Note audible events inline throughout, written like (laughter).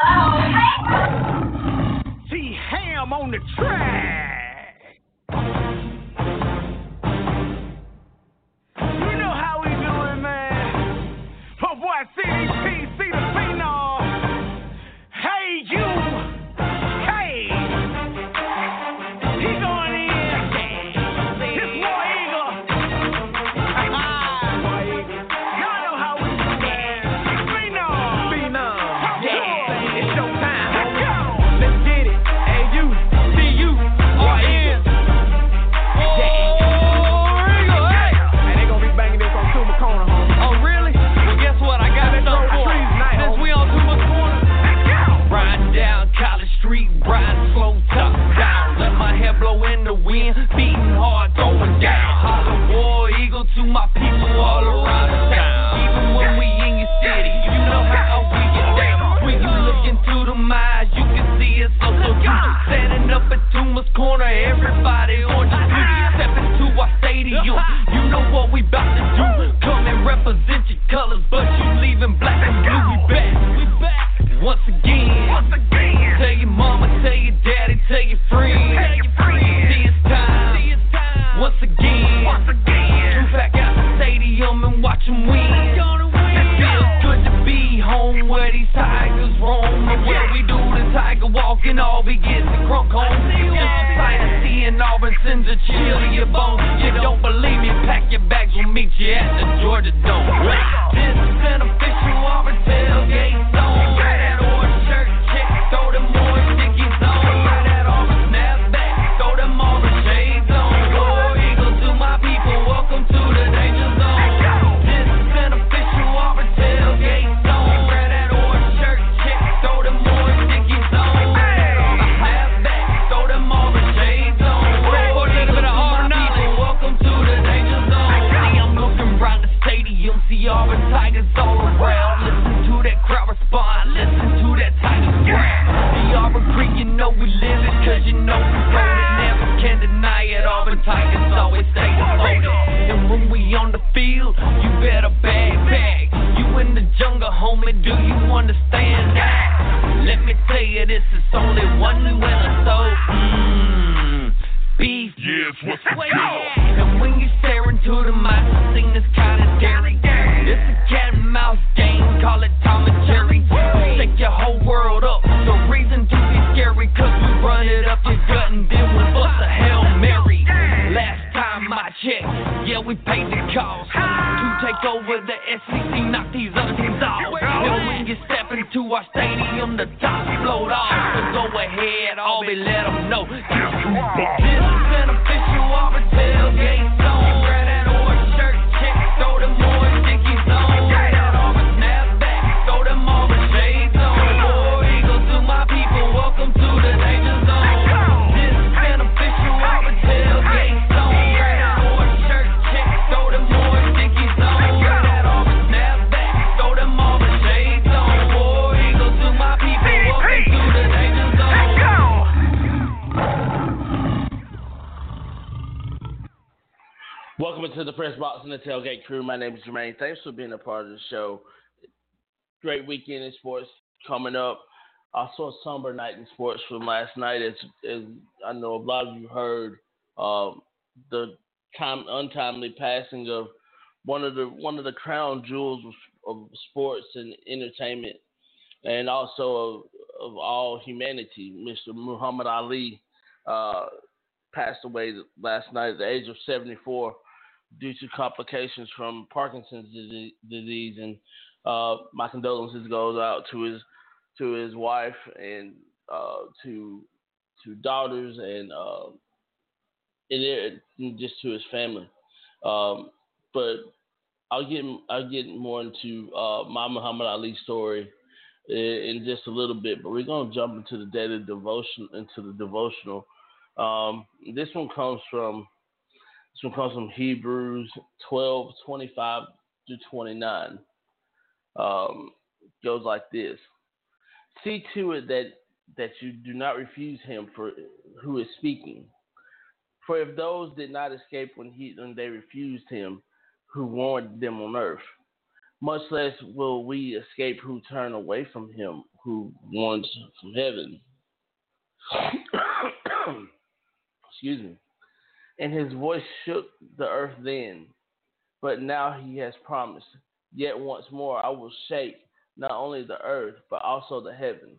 Hello. See Ham on the track. crew. My name is Jermaine. Thanks for being a part of the show. Great weekend in sports coming up. I saw a somber night in sports from last night. As, as I know a lot of you heard, uh, the time, untimely passing of one of the one of the crown jewels of, of sports and entertainment, and also of, of all humanity, Mr. Muhammad Ali, uh, passed away last night at the age of 74 due to complications from Parkinson's disease. And uh, my condolences goes out to his to his wife and uh, to to daughters and uh, and, just to his family. Um, but I'll get I'll get more into uh, my Muhammad Ali story in, in, just a little bit. But we're gonna jump into the daily devotion into the devotional. Um, this one comes from this one comes from Hebrews 12 25 to 29. Um, goes like this See to it that, that you do not refuse him for who is speaking. For if those did not escape when, he, when they refused him, who warned them on earth, much less will we escape who turn away from him who warns from heaven. (coughs) Excuse me. And his voice shook the earth then, but now he has promised, Yet once more I will shake not only the earth, but also the heaven.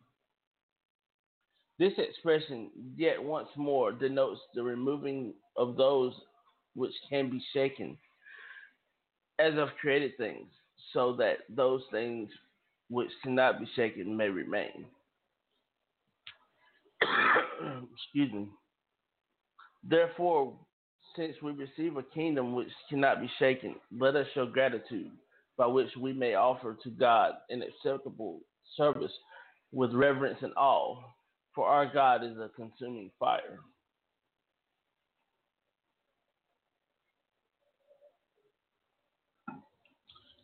This expression, yet once more, denotes the removing of those which can be shaken as of created things, so that those things which cannot be shaken may remain. (coughs) Excuse me. Therefore, since we receive a kingdom which cannot be shaken, let us show gratitude by which we may offer to God an acceptable service with reverence and awe, for our God is a consuming fire.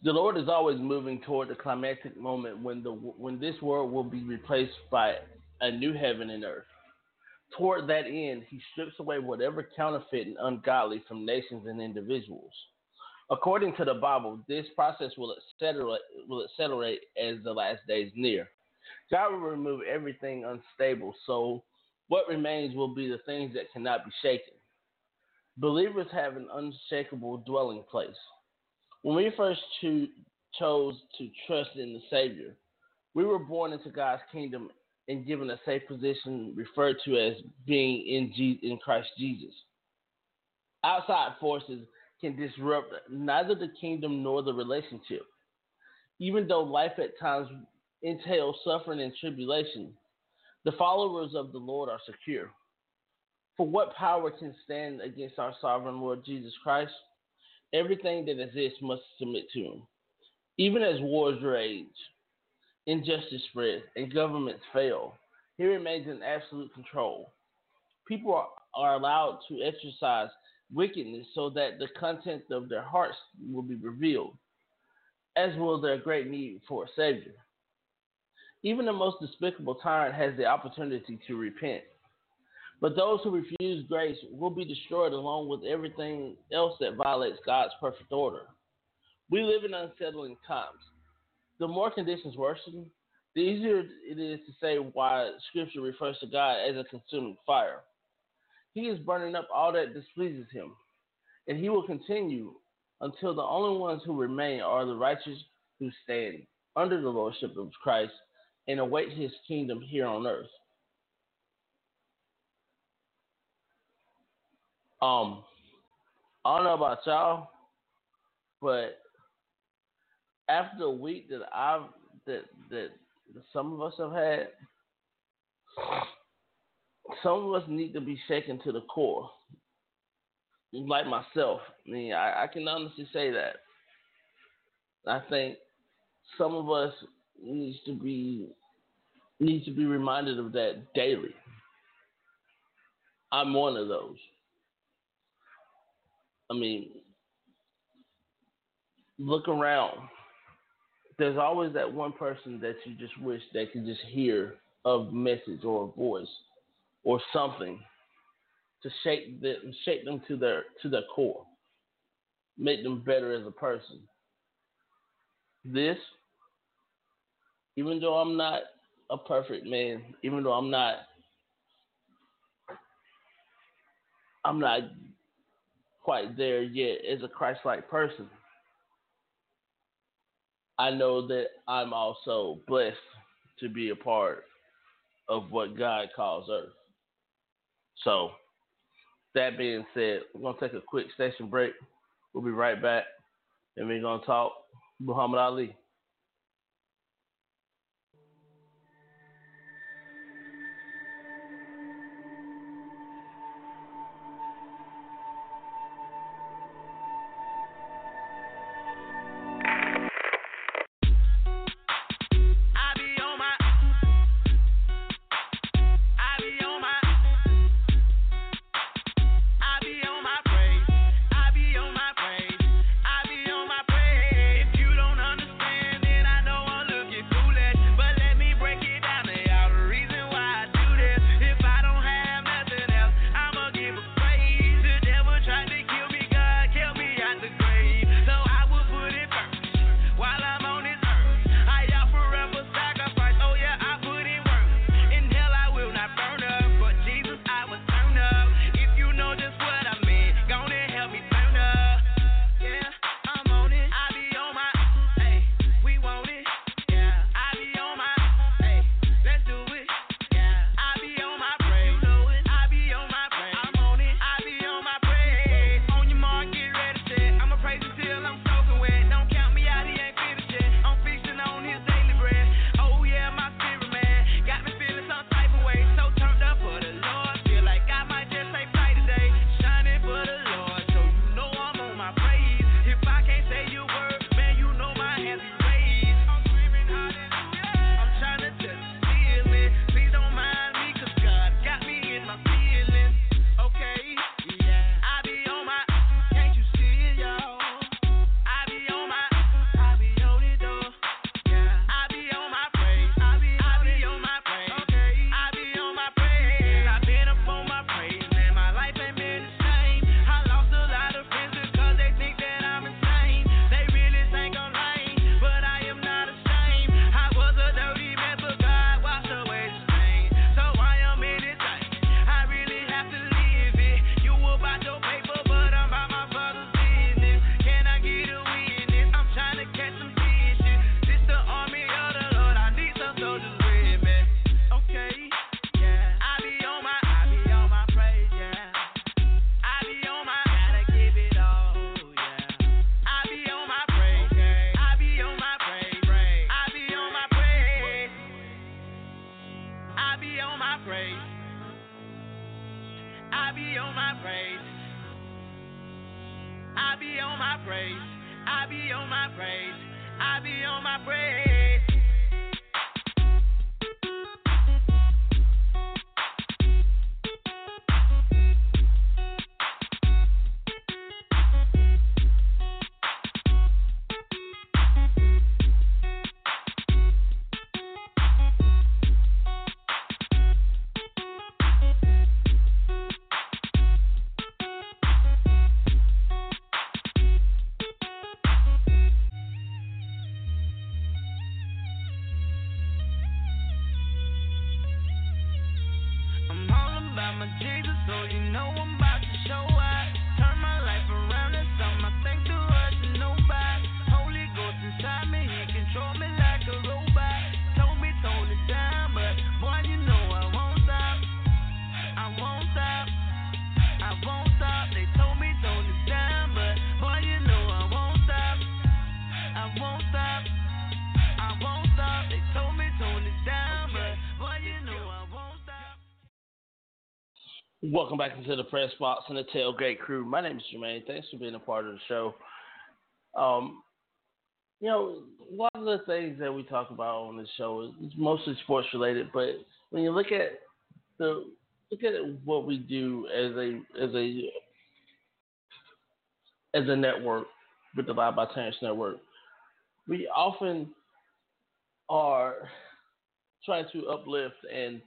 The Lord is always moving toward the climactic moment when the when this world will be replaced by a new heaven and earth. Toward that end, he strips away whatever counterfeit and ungodly from nations and individuals. According to the Bible, this process will accelerate, will accelerate as the last days near. God will remove everything unstable, so what remains will be the things that cannot be shaken. Believers have an unshakable dwelling place. When we first cho- chose to trust in the Savior, we were born into God's kingdom and given a safe position referred to as being in, G- in Christ Jesus. Outside forces can disrupt neither the kingdom nor the relationship. Even though life at times entails suffering and tribulation, the followers of the Lord are secure. For what power can stand against our sovereign Lord Jesus Christ? Everything that exists must submit to him. Even as wars rage, injustice spreads, and governments fail, he remains in absolute control. People are, allowed to exercise wickedness so that the content of their hearts will be revealed, as will their great need for a Savior. Even the most despicable tyrant has the opportunity to repent. But those who refuse grace will be destroyed along with everything else that violates God's perfect order. We live in unsettling times. The more conditions worsen, the easier it is to say why Scripture refers to God as a consuming fire. He is burning up all that displeases him, and he will continue until the only ones who remain are the righteous who stand under the lordship of Christ and await his kingdom here on earth. Um, I don't know about y'all, but after a week that I've that that some of us have had, some of us need to be shaken to the core. Like myself, I mean, I, I can honestly say that. I think some of us needs to be needs to be reminded of that daily. I'm one of those. I mean, look around. There's always that one person that you just wish that could just hear a message or a voice or something to shape them, shake them to their to their core, make them better as a person. This, even though I'm not a perfect man, even though I'm not, I'm not quite there yet as a Christ-like person. I know that I'm also blessed to be a part of what God calls earth. So, that being said, we're going to take a quick station break. We'll be right back, and we're going to talk Muhammad Ali. Welcome back into the press box and the tailgate crew. My name is Jermaine. Thanks for being a part of the show. Um, you know, a lot of the things that we talk about on this show is mostly sports related, but when you look at the look at what we do as a as a as a network with the Live by Terrence Network, we often are trying to uplift and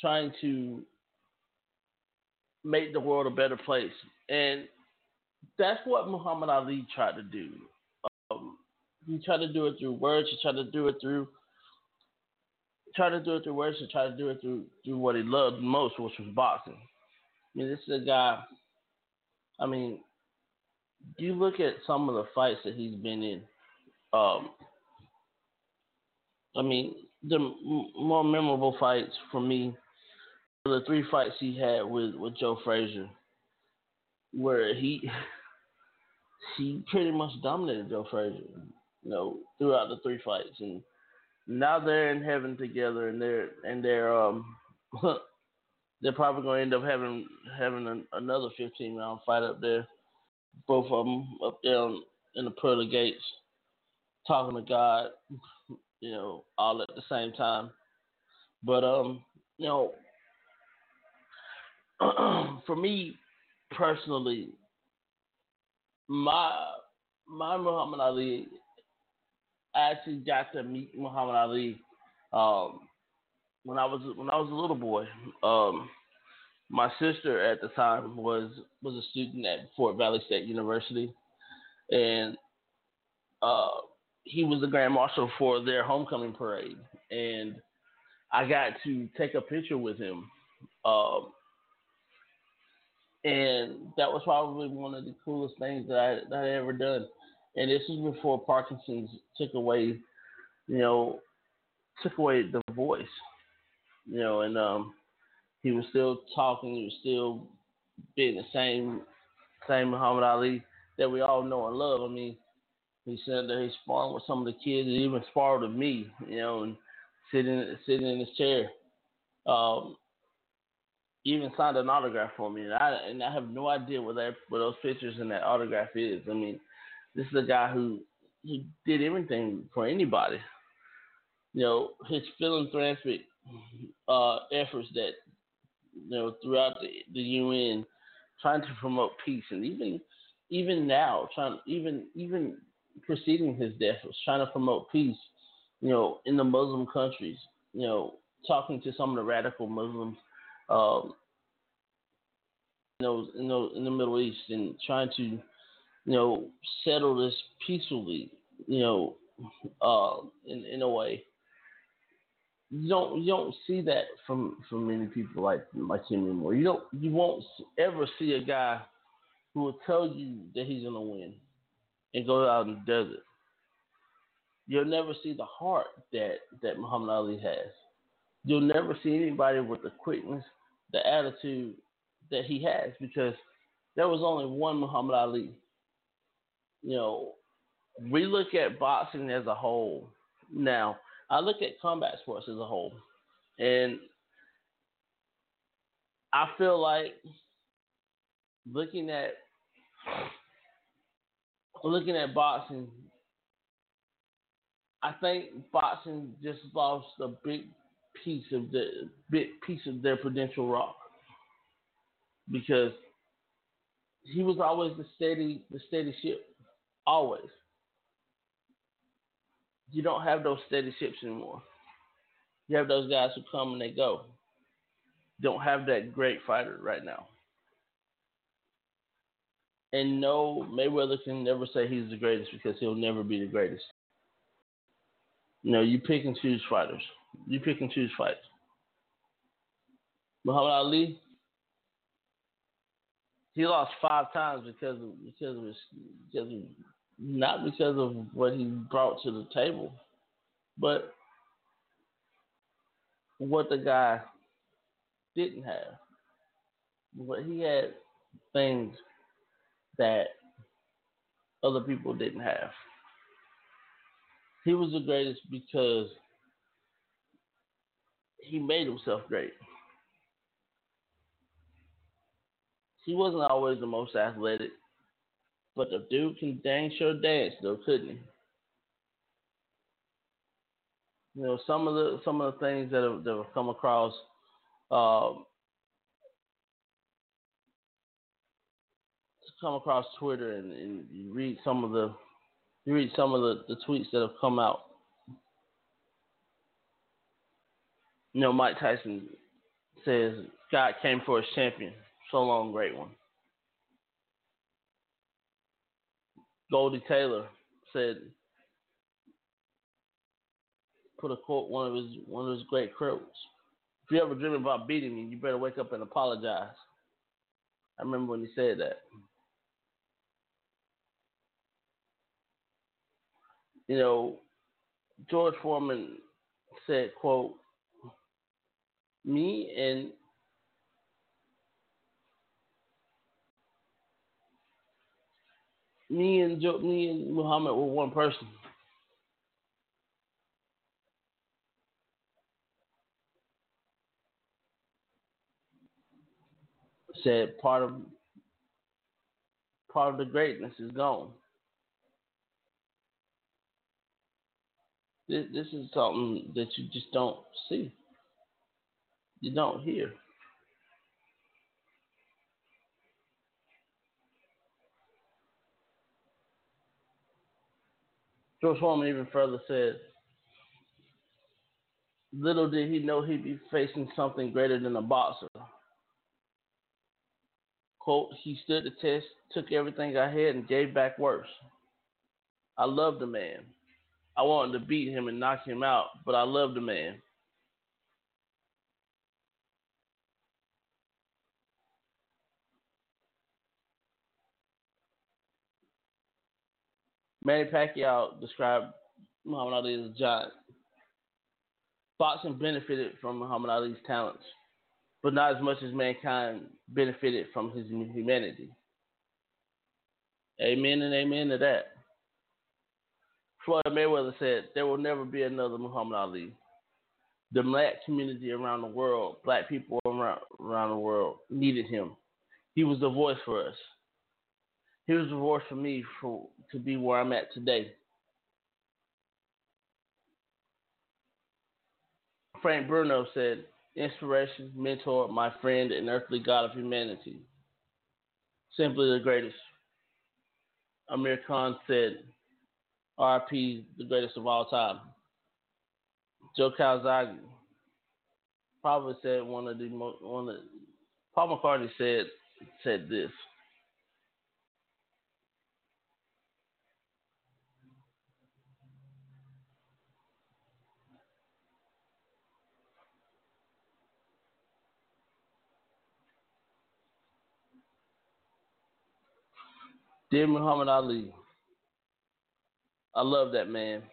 trying to make the world a better place. And that's what Muhammad Ali tried to do. Um, he tried to do it through words. He tried to do it through try to do it through words. He tried to do it through through what he loved most, which was boxing. I mean, this is a guy. I mean, you look at some of the fights that he's been in. Um, I mean, the m- more memorable fights for me the three fights he had with, with Joe Frazier, where he (laughs) he pretty much dominated Joe Frazier, you know, throughout the three fights, and now they're in heaven together, and they're and they're um (laughs) they're probably going to end up having having an, another 15 round fight up there, both of them up there on, in the pearly gates, talking to God, (laughs) you know, all at the same time. But um, you know, (clears throat) for me personally, my my Muhammad Ali, actually got to meet Muhammad Ali um, when I was when I was a little boy. Um, my sister at the time was was a student at Fort Valley State University, and uh, he was the grand marshal for their homecoming parade, and I got to take a picture with him. Um, and that was probably one of the coolest things that I that I ever done. And this was before Parkinson's took away, you know, took away the voice, you know, and um, he was still talking, he was still being the same same Muhammad Ali that we all know and love. I mean, he said that he sparred with some of the kids, and even sparred with me, you know, and sitting sitting in his chair. Um, even signed an autograph for me, and I and I have no idea what that what those pictures and that autograph is. I mean, this is a guy who he did everything for anybody. You know, his philanthropic uh, efforts that you know throughout the, the UN, trying to promote peace, and even even now, trying even even preceding his death, was trying to promote peace. You know, in the Muslim countries. You know, talking to some of the radical Muslims um, you know, in the, in the Middle East and trying to, you know, settle this peacefully, you know, uh, in in a way. You don't you don't see that from from many people like like him anymore. You don't you won't ever see a guy who will tell you that he's gonna win and go out in the desert. You'll never see the heart that that Muhammad Ali has. You'll never see anybody with the quickness the attitude that he has because there was only one Muhammad Ali. You know, we look at boxing as a whole. Now, I look at combat sports as a whole, and I feel like looking at looking at boxing, I think boxing just lost a big piece of the big piece of their Prudential rock because he was always the steady the steady ship, always. You don't have those steady ships anymore. You have those guys who come and they go. Don't have that great fighter right now. And no, Mayweather can never say he's the greatest because he'll never be the greatest. You know, you pick and choose fighters. You pick and choose fights. Muhammad Ali, he lost five times because of because of his because of, not because of what he brought to the table, but what the guy didn't have. But he had things that other people didn't have. He was the greatest because he made himself great. He wasn't always the most athletic, but the dude can dang sure dance though, couldn't he? You know, some of the some of the things that have, that have come across um, come across Twitter and, and you read some of the you read some of the, the tweets that have come out. You know, Mike Tyson says God came for his champion. So long, great one. Goldie Taylor said put a quote one of his one of his great quotes. If you ever dream about beating me, you better wake up and apologize. I remember when he said that. You know, George Foreman said, quote, me and me and jo- me and Muhammad were one person. Said part of part of the greatness is gone. This, this is something that you just don't see. You don't hear. George Foreman even further said, little did he know he'd be facing something greater than a boxer. Quote, he stood the test, took everything I had, and gave back worse. I loved the man. I wanted to beat him and knock him out, but I loved the man. Manny Pacquiao described Muhammad Ali as a giant. Boxing benefited from Muhammad Ali's talents, but not as much as mankind benefited from his humanity. Amen and amen to that. Floyd Mayweather said, There will never be another Muhammad Ali. The black community around the world, black people around, around the world, needed him. He was the voice for us. He was the voice for me for to be where I'm at today. Frank Bruno said, Inspiration, mentor, my friend, and earthly God of humanity. Simply the greatest. Amir Khan said, RP, the greatest of all time. Joe Calzaghe probably said one of the most, one of the, Paul McCartney said said this. Dear Muhammad Ali, I love that man.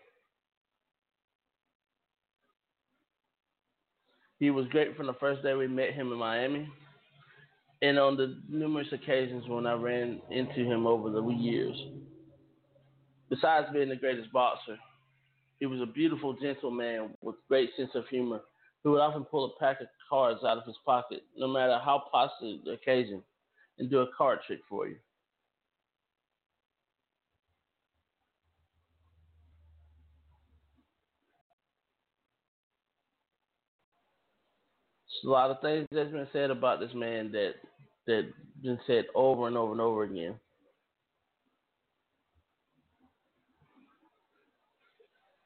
He was great from the first day we met him in Miami, and on the numerous occasions when I ran into him over the years. Besides being the greatest boxer, he was a beautiful, gentle man with great sense of humor who would often pull a pack of cards out of his pocket, no matter how positive the occasion, and do a card trick for you. A lot of things that's been said about this man that that been said over and over and over again.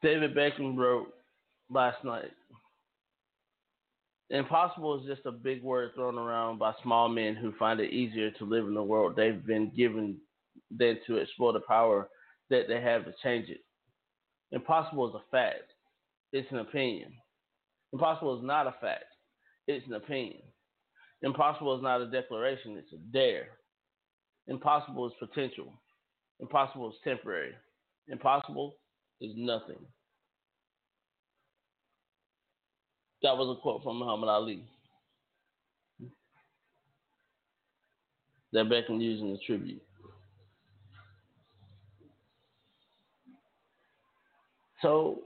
David Beckham wrote last night. Impossible is just a big word thrown around by small men who find it easier to live in the world they've been given than to explore the power that they have to change it. Impossible is a fact. It's an opinion. Impossible is not a fact. It's an opinion. Impossible is not a declaration, it's a dare. Impossible is potential. Impossible is temporary. Impossible is nothing. That was a quote from Muhammad Ali. That Beckham used in the tribute. So,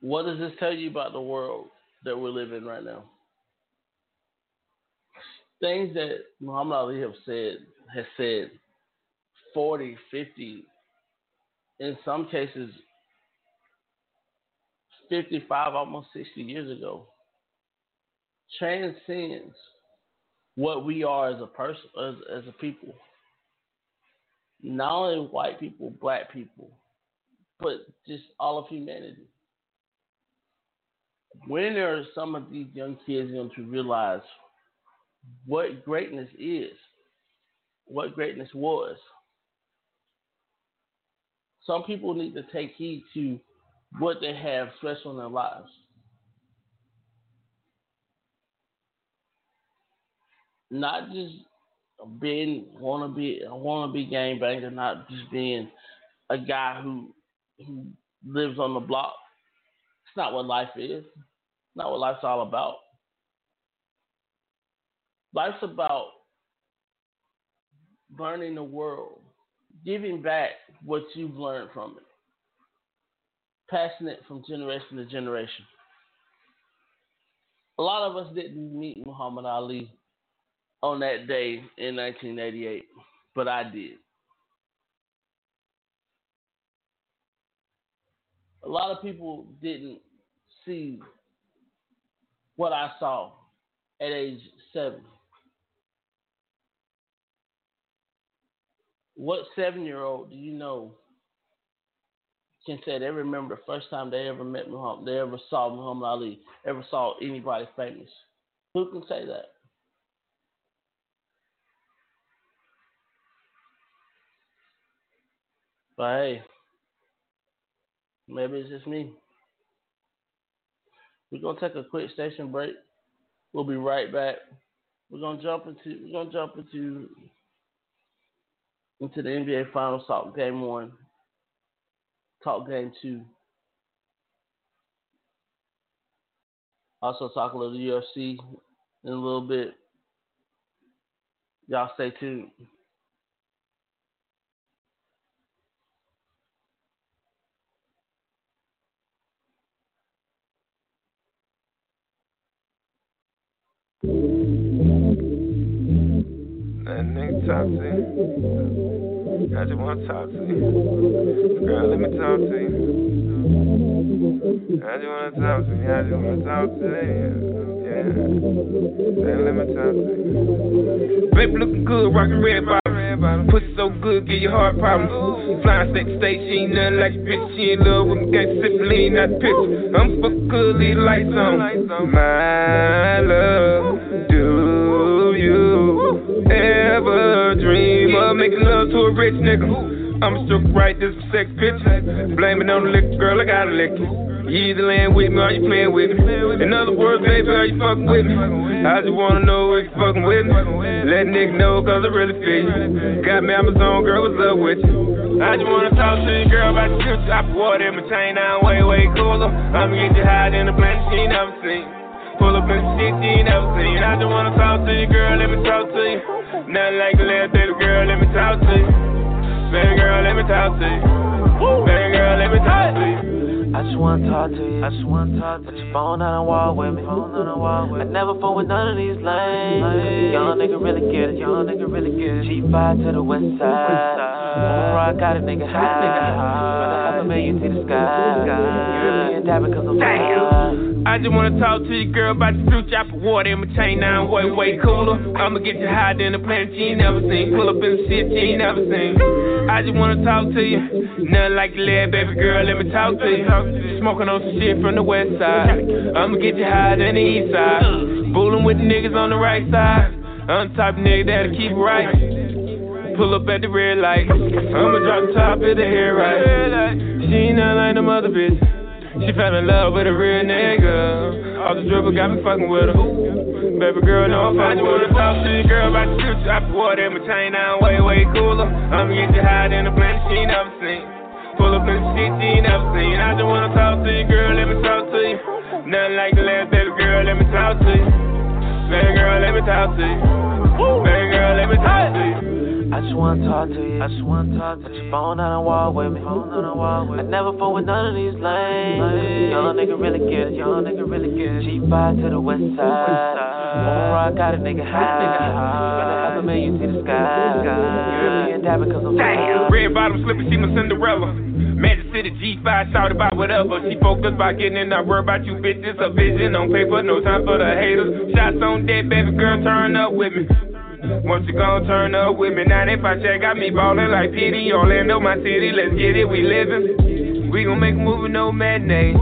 what does this tell you about the world that we're living in right now? Things that Muhammad Ali have said has said 40, 50, in some cases 55, almost 60 years ago, transcends what we are as a person, as, as a people. Not only white people, black people, but just all of humanity. When are some of these young kids going to realize what greatness is, what greatness was? Some people need to take heed to what they have special in their lives. Not just being wanna be a wanna be game banger, not just being a guy who who lives on the block. It's not what life is. Not what life's all about. Life's about learning the world, giving back what you've learned from it passing it from generation to generation. A lot of us didn't meet Muhammad Ali on that day in 1988, but I did. A lot of people didn't see what I saw at age seven. What seven year old do you know can say they remember the first time they ever met Muhammad, they ever saw Muhammad Ali, ever saw anybody famous. Who can say that? But hey, maybe it's just me. We're gonna take a quick station break. We'll be right back. We're gonna jump into we're gonna jump into into the NBA Finals talk game one talk game two. Also talk a little UFC in a little bit. Y'all stay tuned. Nigga toxic. I just wanna talk to you. Girl, let me talk to you. I just wanna talk to you. I just wanna talk to you. Yeah. Hey, let me talk to you. Baby looking good, rockin' red bottom. Pussy so good, give your heart problems. Flying state to state, she ain't nothing like a bitch. She in love with me, gangsta sippin' not the picture. I'm fuck good, leave the lights on. My love, do you ever dream of making love to a rich nigga? I'm struck right, this is sex. Blame it on the liquor, girl, I gotta lick it. You either laying with me or you playing with me. In other words, baby, are you fucking with me? I just wanna know if you fucking with me. Let nigga know, cause I really feel you. Got me Amazon, girl, what's up with you? I just wanna talk to you, girl, about the future. I put water in my now I'm way, way cooler. I'ma get you high in the planet she never seen. Pull up in shit she never seen. I just wanna talk to you, girl, let me you. Nothing like a little baby girl, let me talk to you. Baby girl, let me talk to you. Baby girl, let me talk to you. I just wanna talk to you. I just wanna talk to you. Put your phone on the wall with me. Phone on the wall with me. I never fall with none of these lanes. Young nigga really get it. Young nigga really get it. G5 to the west side. On rock, got a nigga high. Rather have a million see the sky. You really ain't that because I'm Damn. I just wanna talk to you, girl, about the future. I put water in my chain now, I'm way, way cooler. I'ma get you higher than the planet you ain't never seen. Pull up in the shit you ain't never seen. I just wanna talk to you. Nothing like the lead, baby girl, let me talk to you. Smoking on some shit from the west side. I'ma get you higher than the east side. Fooling with niggas on the right side. I'm the type nigga that'll keep right. Pull up at the red light. I'ma drop top of the hair right. She ain't nothing like them other bitch. She fell in love with a real nigga. All the dribble got me fucking with her. Baby girl, no, I'm fucking with her. Talk to you, girl, about the future. I put water in my chain now, way, way cooler. I'ma get you higher than a planet she never seen. Pull up in the shit she never seen. I just wanna talk to you, girl, let me talk to you. Nothing like the last baby girl, let me talk to you. Baby girl, let me talk to you. Baby girl, let me talk to you. I just wanna talk to you. I just wanna talk to you. Put your phone on the wall with me. Phone on the wall with me. I never fall with none of these lanes. Young nigga really get it. Young nigga really get it. G5 to the west side. On rock, got a nigga high. Rather have a million see the sky. You really ain't that because I'm Damn. Red bottom slipper, she my Cinderella. Magic City G5, shout about whatever. She focused about getting in, not worry about you bitches. A vision on paper, no time for the haters. Shots on dead, baby girl, turn up with me. Once you gon' turn up with me, 95 check, got me ballin' like PD, Orlando, my city, let's get it, we livin'. We gon' make a movie, no matinee.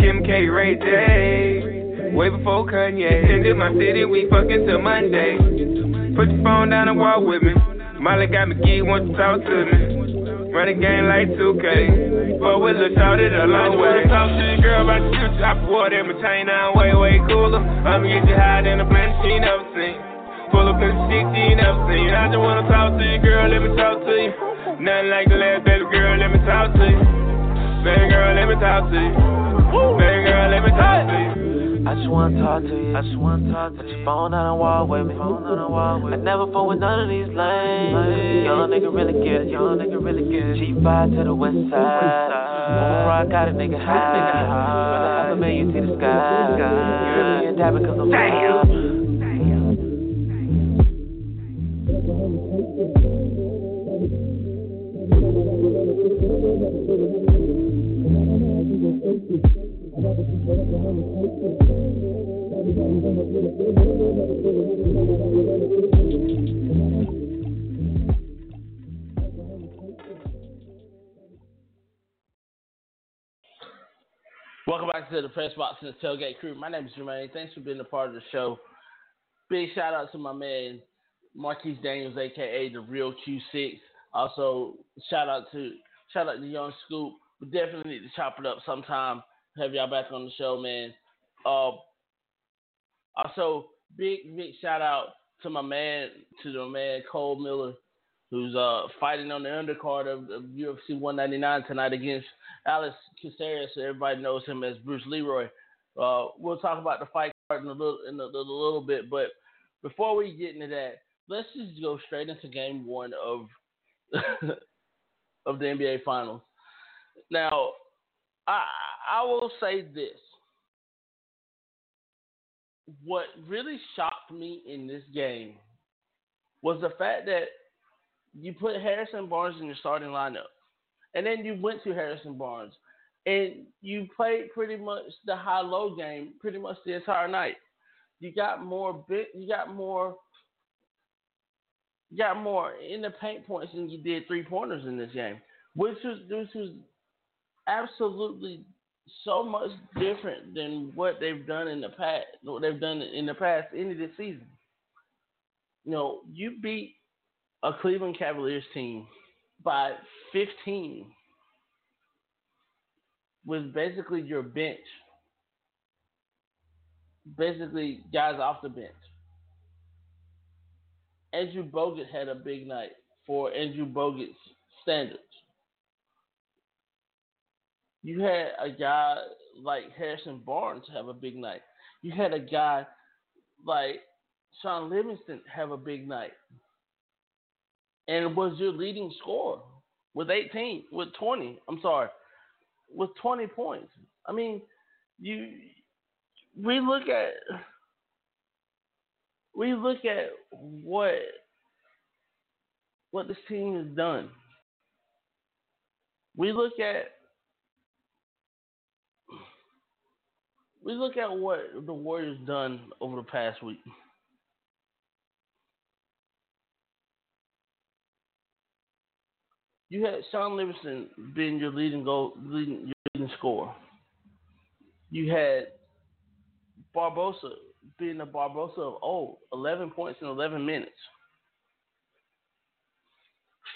Kim K, Ray J. Way before Kanye. Send it my city, we fuckin' till Monday. Put your phone down and walk with me. Molly got me geek, want to talk to me. Run the game like 2K. But with the shot it a long way. Talk to the girl about the future. I in my chain now, way, way cooler. I'ma get you higher than a planet she never seen. Pull up in shit she ain't never seen. I just wanna talk to you, girl, let me talk to you. Nothing like the last baby girl, let me talk to you. Baby girl, let me talk to you. Baby girl, let me talk to you. I just wanna talk to you. I just wanna talk to you. Put your phone on the wall with me. Phone on the wall with me. I never fall with none of these lanes. Young nigga really get it. Young nigga really get it. G5 to the west side. On rock, got a nigga high. Rather have a million see the sky. You really ain't that because I'm Damn. Welcome back to the Press Box and the Tailgate Crew. My name is Jermaine. Thanks for being a part of the show. Big shout out to my man Marquise Daniels, aka the Real Q6. Also, shout out to shout out to Young Scoop. We definitely need to chop it up sometime. Have y'all back on the show, man. Uh, also, big big shout out to my man, to the man Cole Miller, who's uh fighting on the undercard of, of UFC 199 tonight against Alex Caceres. So everybody knows him as Bruce Leroy. Uh, we'll talk about the fight card in a little in a, a little bit, but before we get into that, let's just go straight into game one of (laughs) of the NBA Finals. Now, I I will say this. What really shocked me in this game was the fact that you put Harrison Barnes in your starting lineup, and then you went to Harrison Barnes, and you played pretty much the high-low game pretty much the entire night. You got more bit, you got more, you got more in the paint points than you did three pointers in this game, which was which was absolutely so much different than what they've done in the past. What they've done in the past end of this season. You know, you beat a Cleveland Cavaliers team by 15 with basically your bench, basically guys off the bench. Andrew Bogut had a big night for Andrew Bogut's standards. You had a guy like Harrison Barnes have a big night. You had a guy like Shaun Livingston have a big night. And it was your leading scorer with 18, with 20. I'm sorry. with 20 points. I mean, you we look at we look at what what this team has done. We look at we look at what the Warriors done over the past week. You had Shaun Livingston being your leading goal, leading your leading scorer. You had Barbosa being the Barbosa of old, 11 points in 11 minutes.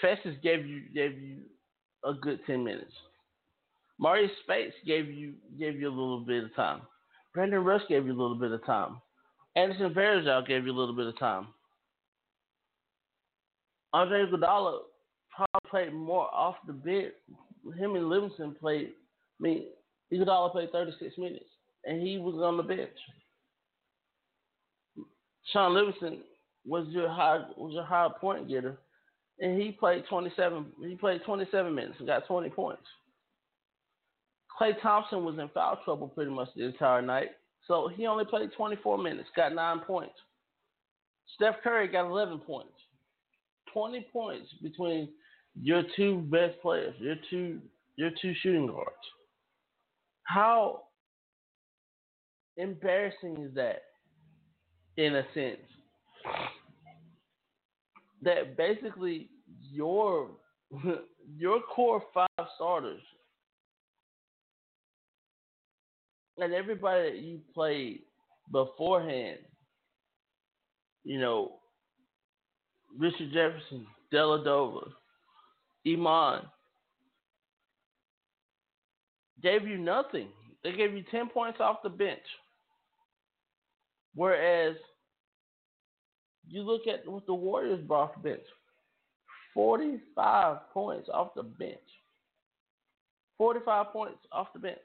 Festus gave you gave you a good 10 minutes. Marreese Speights gave you gave you a little bit of time. Brandon Rush gave you a little bit of time. Anderson Varejao gave you a little bit of time. Andre Iguodala probably played more off the bench. Him and Livingston played. I mean, Iguodala played 36 minutes, and he was on the bench. Shaun Livingston was your high was your high point getter, and he played 27. He played 27 minutes and got 20 points. Klay Thompson was in foul trouble pretty much the entire night, so he only played 24 minutes, got nine points. Steph Curry got 11 points. 20 points between your two best players, your two your two shooting guards. How embarrassing is that in a sense? That basically your (laughs) your core five starters and everybody that you played beforehand, you know, Richard Jefferson, Dellavedova, Iman, gave you nothing. They gave you 10 points off the bench. Whereas you look at what the Warriors brought off the bench 45 points off the bench. 45 points off the bench.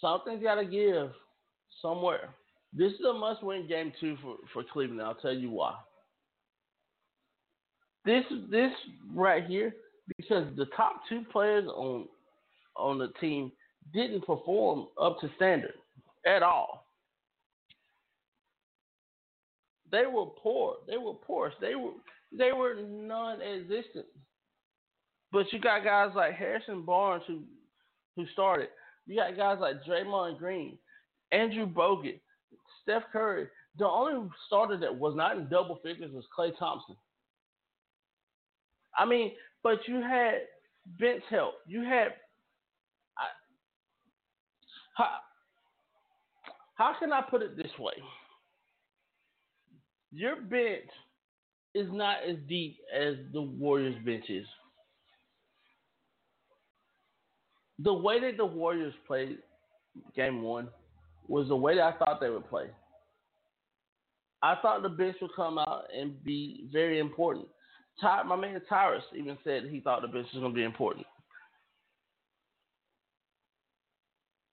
Something's got to give somewhere. This is a must win game, too, for, for Cleveland. I'll tell you why. This this right here because the top two players on on the team didn't perform up to standard at all. They were poor. They were poor. They were they were non-existent. But you got guys like Harrison Barnes who who started. You got guys like Draymond Green, Andrew Bogut, Steph Curry. The only starter that was not in double figures was Klay Thompson. I mean, but you had bench help. You had I, how, how can I put it this way? Your bench is not as deep as the Warriors bench is. The way that the Warriors played game one was the way that I thought they would play. I thought the bench would come out and be very important. Ty, my man Tyrus even said he thought the bench was going to be important.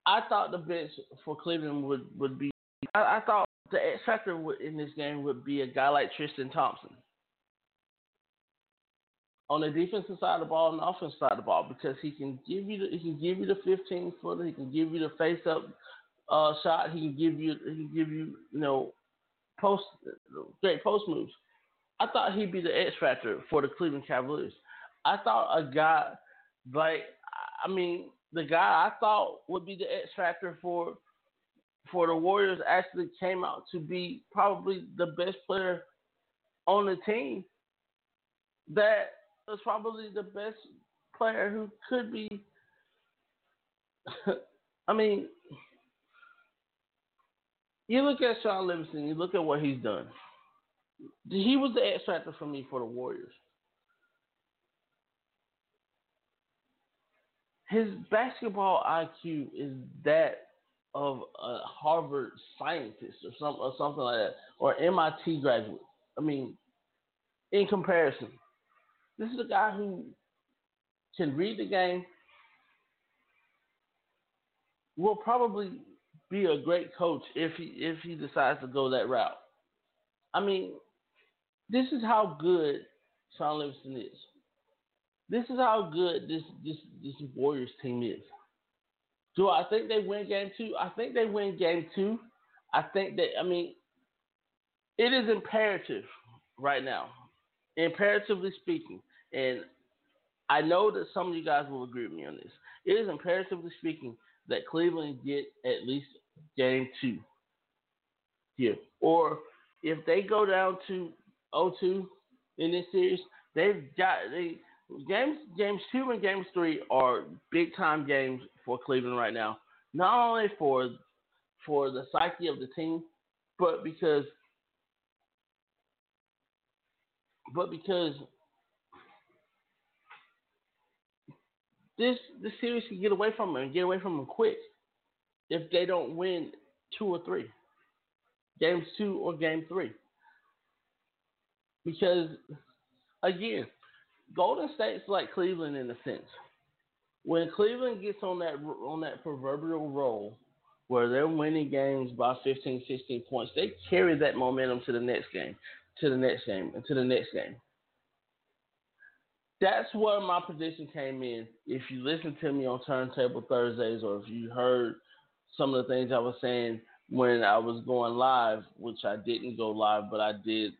I thought the bench for Cleveland would, would be. I, I thought the X factor in this game would be a guy like Tristan Thompson on the defensive side of the ball and the offensive side of the ball because he can give you the he can give you the 15 footer, he can give you the face up uh, shot, he can give you he can give you you know post great post moves. I thought he'd be the X factor for the Cleveland Cavaliers. I thought a guy like I mean the guy I thought would be the X factor for for the Warriors actually came out to be probably the best player on the team. That was probably the best player who could be. (laughs) I mean, you look at Shaun Livingston, you look at what he's done. He was the X factor for me for the Warriors. His basketball IQ is that of a Harvard scientist or some or something like that, or MIT graduate. I mean, in comparison, this is a guy who can read the game. Will probably be a great coach if he if he decides to go that route. I mean, this is how good Shaun Livingston is. this is how good this this this Warriors team is. Do I think they win game two? I think they win game two. I think that I mean it is imperative right now, imperatively speaking, and I know that some of you guys will agree with me on this. It is imperatively speaking that Cleveland get at least game two here. Or if they go down to 0-2 in this series, they've got they games games two and games three are big time games for Cleveland right now. Not only for for the psyche of the team, but because but because this this series can get away from them and get away from them quick if they don't win two or three games two or game three. Because again golden state's like cleveland in a sense. When cleveland gets on that on that proverbial roll where they're winning games by 15 16 points they carry that momentum to the next game to the next game and to the next game that's where my prediction came in. If you listen to me on Turntable Thursdays, or if you heard some of the things I was saying when I was going live, which I didn't go live, but I did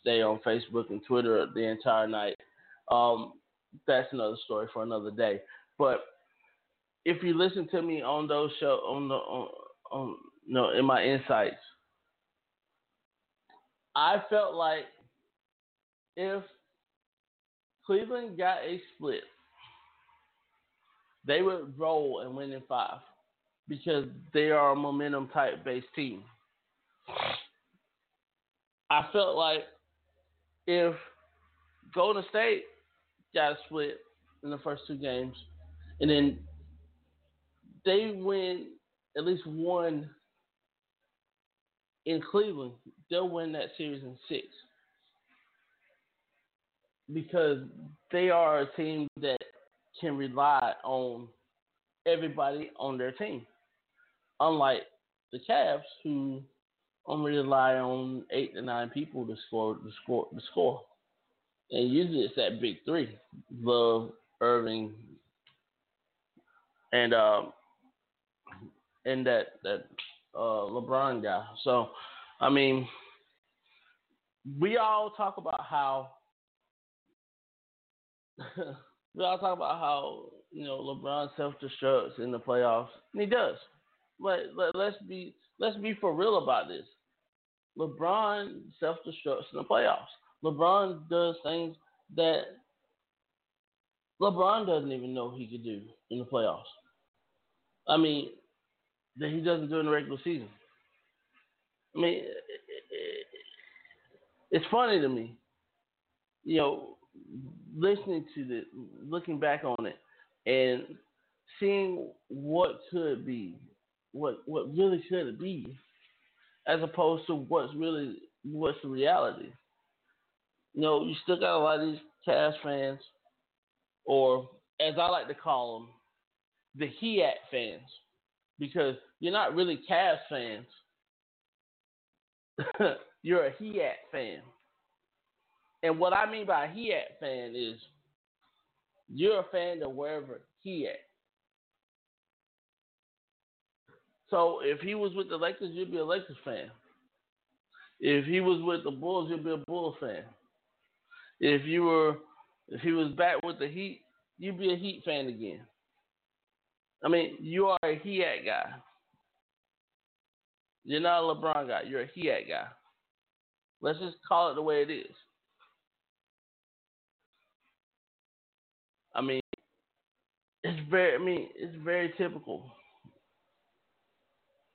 stay on Facebook and Twitter the entire night. Um, that's another story for another day. But if you listen to me on those show on the on, on no in my insights, I felt like if Cleveland got a split, they would roll and win in five because they are a momentum type based team. I felt like if Golden State got a split in the first two games, and then they win at least one in Cleveland, they'll win that series in six because they are a team that can rely on everybody on their team. Unlike the Cavs, who only rely on eight to nine people to score the score the score. And usually it's that big three. Love, Irving, and um and that that uh, LeBron guy. So I mean we all talk about how (laughs) we all talk about how you know LeBron self destructs in the playoffs, and he does. But let, let's be let's be for real about this. LeBron self destructs in the playoffs. LeBron does things that LeBron doesn't even know he could do in the playoffs. I mean, that he doesn't do in the regular season. I mean, it's funny to me. You know, listening to this, looking back on it, and seeing what could be, what what really should be, as opposed to what's really what's the reality. You know, you still got a lot of these Cavs fans, or as I like to call them, the HIAT fans, because you're not really Cavs fans. (laughs) you're a HIAT fan. And what I mean by he at fan is you're a fan of wherever he at. So if he was with the Lakers, you'd be a Lakers fan. If he was with the Bulls, you'd be a Bulls fan. If you were, if he was back with the Heat, you'd be a Heat fan again. I mean, you are a Heat guy. You're not a LeBron guy. You're a Heat guy. Let's just call it the way it is. I mean, very. I mean, it's very typical.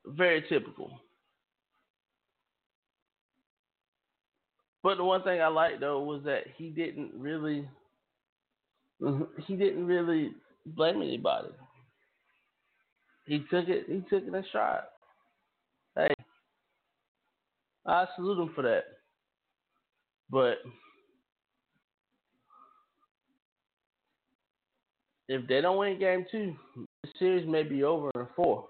Very typical. But the one thing I liked though was that he didn't really. He didn't really blame anybody. He took it. He took it in shot. Hey, I salute him for that. But if they don't win game two, the series may be over in four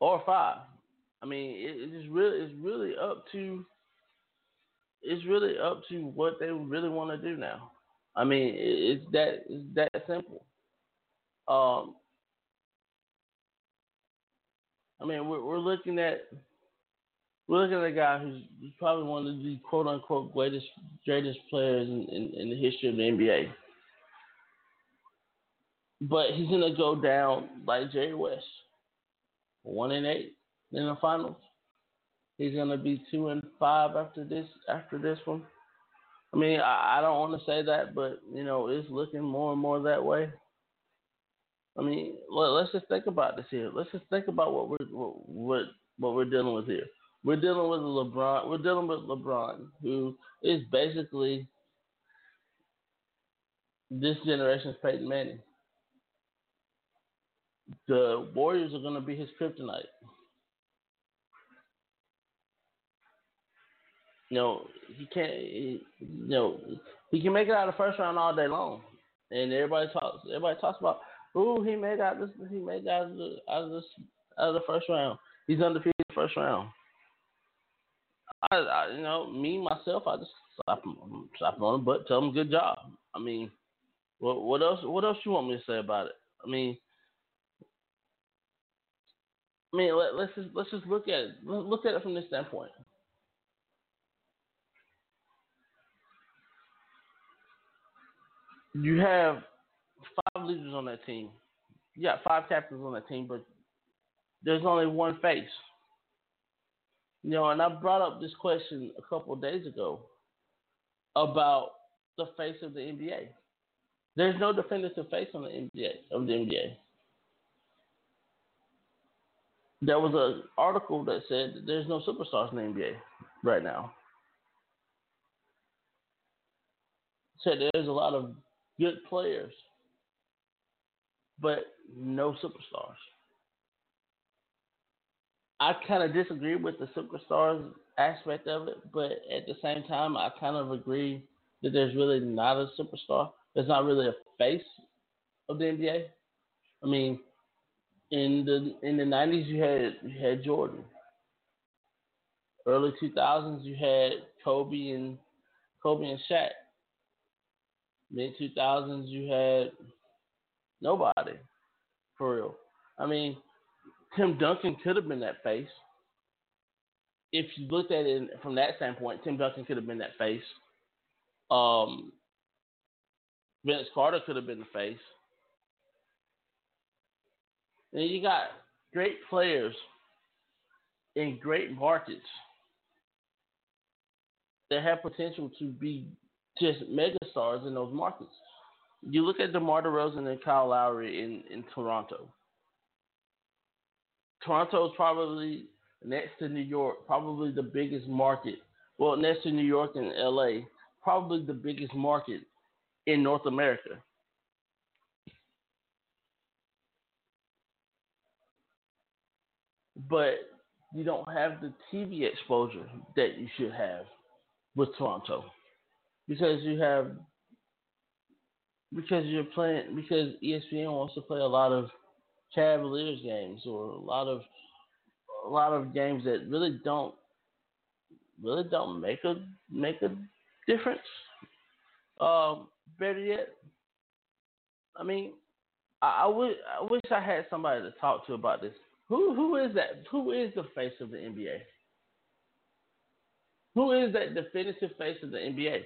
or five. I mean, it, it's really it's really up to it's really up to what they really want to do now. I mean, it's that it's that simple. Um, I mean, we're, we're looking at we're looking at a guy who's probably one of the quote unquote greatest greatest players in, in, in the history of the NBA. But he's gonna go down like Jerry West, one and eight in the finals. He's gonna be two and five after this after this one. I mean, I, I don't want to say that, but you know, it's looking more and more that way. I mean, let, us just think about this here. Let's just think about what we're what, what what we're dealing with here. We're dealing with LeBron. We're dealing with LeBron, who is basically this generation's Peyton Manning. The Warriors are going to be his kryptonite. You know, he can't. He, you know, he can make it out of the first round all day long, and everybody talks. Everybody talks about, ooh, he made out this. He made out of the out of this out of the first round. He's undefeated first round. I, I, you know, me myself, I just slap him, slap him on the butt, tell him good job. I mean, what what else? What else you want me to say about it? I mean, I mean, let, us just let's just look at it. Look at it from this standpoint. You have five leaders on that team. You got five captains on that team, but there's only one face. You know, and I brought up this question a couple days ago about the face of the NBA. There's no definitive face on the NBA of the NBA. There was an article that said that there's no superstars in the NBA right now. Said there's a lot of good players, but no superstars. I kind of disagree with the superstars aspect of it, but at the same time, I kind of agree that there's really not a superstar. There's not really a face of the NBA. I mean, in the in the '90s, you had you had Jordan. Early 2000s, you had Kobe and Kobe and Shaq. Mid 2000s, you had nobody for real. I mean, Tim Duncan could have been that face. If you looked at it from that standpoint, Tim Duncan could have been that face. Um, Vince Carter could have been the face. And you got great players in great markets that have potential to be just megastars in those markets. You look at DeMar DeRozan and Kyle Lowry in, in Toronto. Toronto is probably next to New York, probably the biggest market. Well, next to New York and LA, probably the biggest market in North America. But you don't have the TV exposure that you should have with Toronto because you have because you're playing because ESPN wants to play a lot of Cavaliers games or a lot of a lot of games that really don't really don't make a make a difference. Um, better yet, I mean, I, I wish I had somebody to talk to about this. Who who is that? Who is the face of the NBA? Who is that definitive face of the NBA?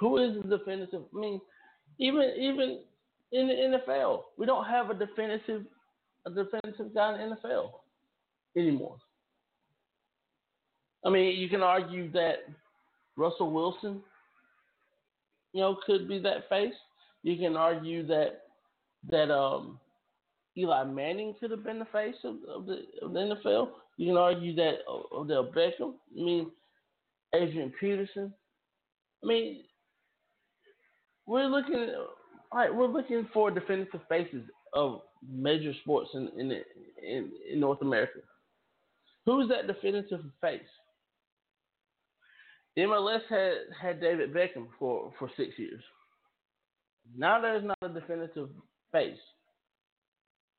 Who is the definitive? I mean, even even in the NFL. We don't have a definitive a defensive guy in the NFL anymore. I mean, you can argue that Russell Wilson, you know, could be that face. You can argue that that um, Eli Manning could have been the face of, of, the, of the NFL. You can argue that uh, Odell Beckham. I mean, Adrian Peterson. I mean, we're looking right, we're looking for definitive faces of major sports in in, in, in North America. Who's that definitive face? MLS had had David Beckham for, for six years. Now there's not a definitive face.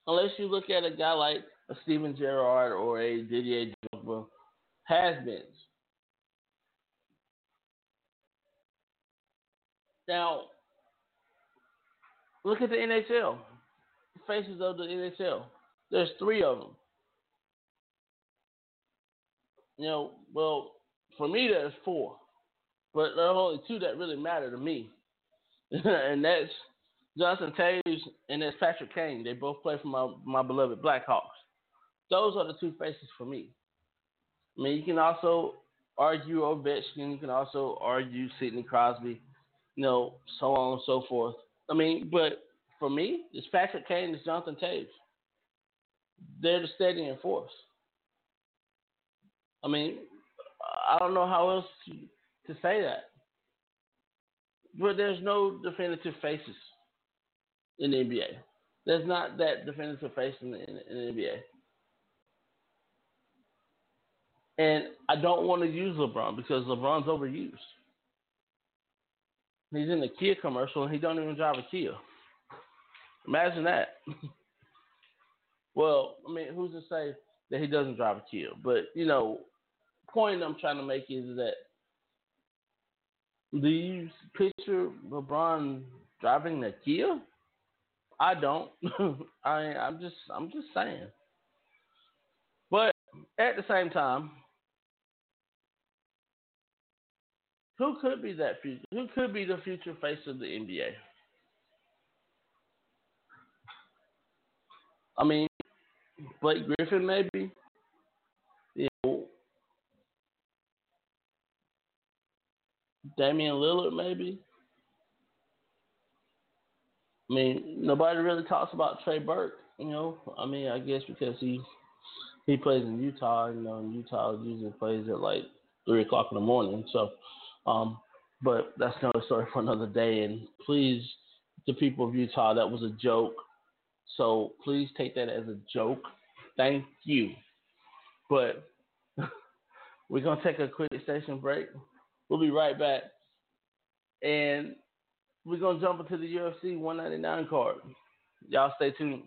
Unless you look at a guy like a Steven Gerrard or a Didier Drogba, has-beens. Now, look at the NHL. Faces of the NHL. There's three of them. You know, well, for me, there's four. But there are only two that really matter to me. (laughs) and that's Jonathan Toews and that's Patrick Kane. They both play for my, my beloved Blackhawks. Those are the two faces for me. I mean, you can also argue Ovechkin. You can also argue Sidney Crosby. You know, so on and so forth. I mean, but for me, it's Patrick Kane, it's Jonathan Toews. They're the steadying force. I mean, I don't know how else to, to say that. But there's no definitive faces in the NBA. There's not that face in the, in, in the NBA. And I don't want to use LeBron because LeBron's overused. He's in the Kia commercial and he don't even drive a Kia. Imagine that. (laughs) well, I mean, who's to say that he doesn't drive a Kia? But you know, point I'm trying to make is that do you picture LeBron driving the Kia? I don't. (laughs) I I'm just I'm just saying. But at the same time, who could be that future? Who could be the future face of the NBA? I mean, Blake Griffin maybe. Damian Lillard maybe. I mean, nobody really talks about Trey Burke. You know, I mean, I guess because he he plays in Utah. You know, and Utah usually plays at like three o'clock in the morning. So, um, but that's another story for another day. And please, the people of Utah, that was a joke. So please take that as a joke. Thank you. But (laughs) we're gonna take a quick station break. We'll be right back. And we're gonna jump into the UFC 199 card. Y'all stay tuned.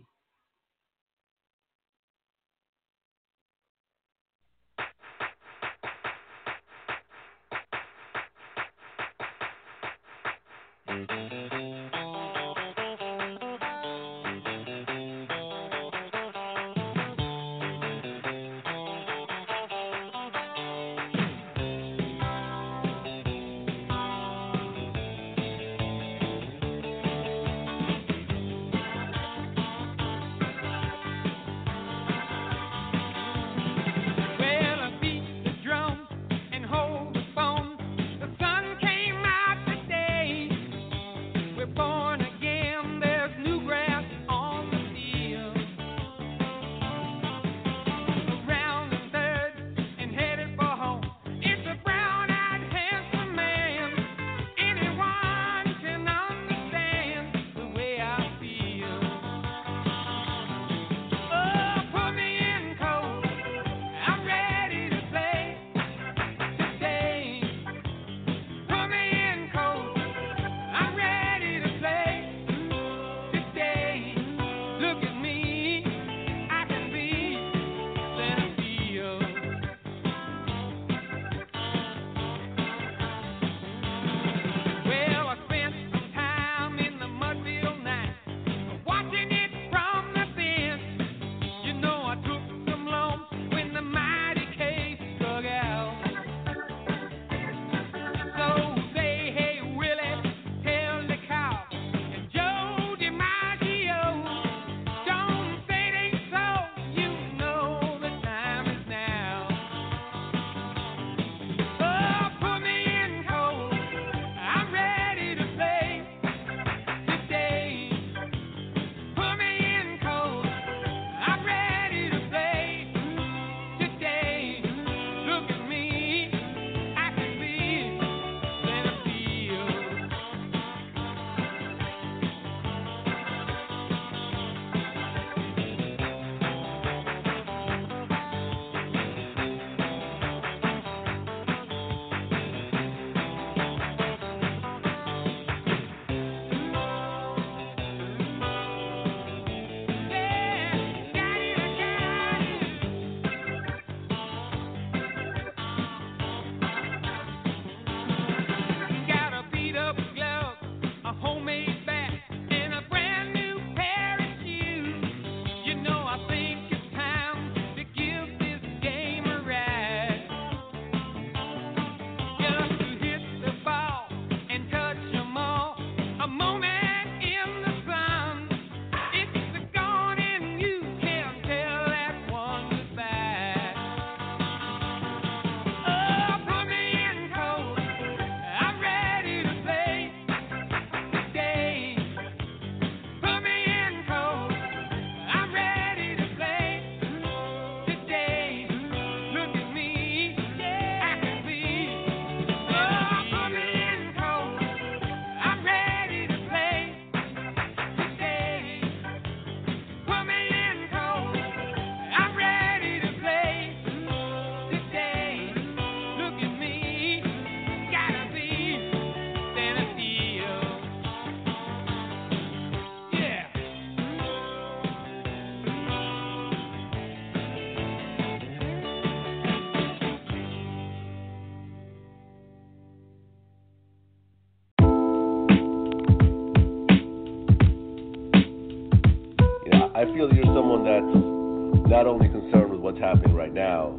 Concerned what's happening right now,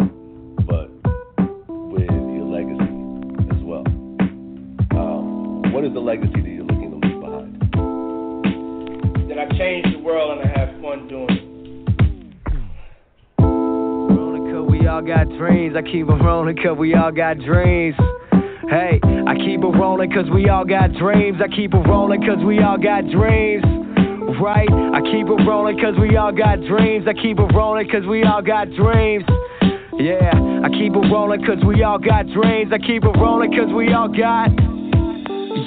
but with your legacy as well. Um, what is the legacy that you're looking to leave behind? That I changed the world and I have fun doing it. We all got dreams. I keep them rolling cause we all got dreams. Hey, I keep it rolling cause we all got dreams. I keep it rolling cause we all got dreams. Right? I keep it rolling cause we all got dreams. I keep it rolling cause we all got dreams. Yeah, I keep it rolling cause we all got dreams. I keep it rolling cause we all got.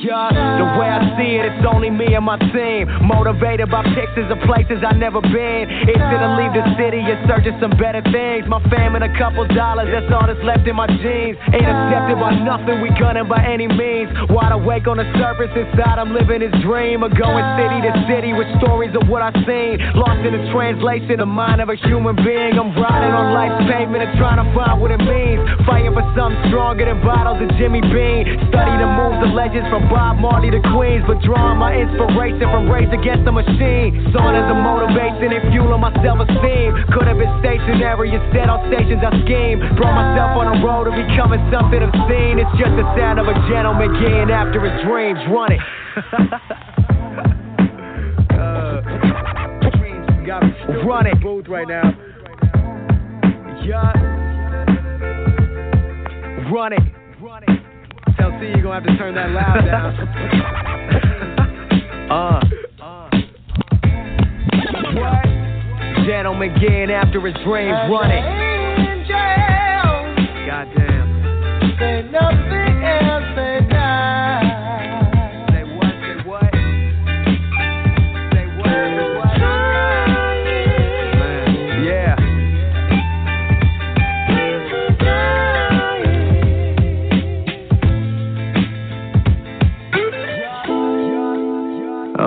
Yeah, the way I see it, it's only me and my team. Motivated by pictures of places I've never been. It's gonna leave the city and search of some better things. My fam and a couple dollars, that's all that's left in my jeans. Ain't accepted by nothing, we gunning by any means. Wide awake on the surface, inside I'm living this dream of going city to city with stories of what I've seen. Lost in the translation, the mind of a human being. I'm riding on life's pavement and trying to find what it means. Fighting for something stronger than bottles of Jimmy Bean. Study the moves of legends from Bob Marley to Queens, but drawing my inspiration from Rage Against the Machine. Saw it as a motivation and fueling my self-esteem. Could have been stationary, instead on stations I scheme. Brought myself on a road to becoming something obscene. It's just the sound of a gentleman getting after his dreams. Run it. Got me Run it. booth right now. Yeah. Run it. Tell C you're gonna have to turn that loud down. (laughs) Uh. What? Gentleman getting after his dreams. Run it. Goddamn. Say what?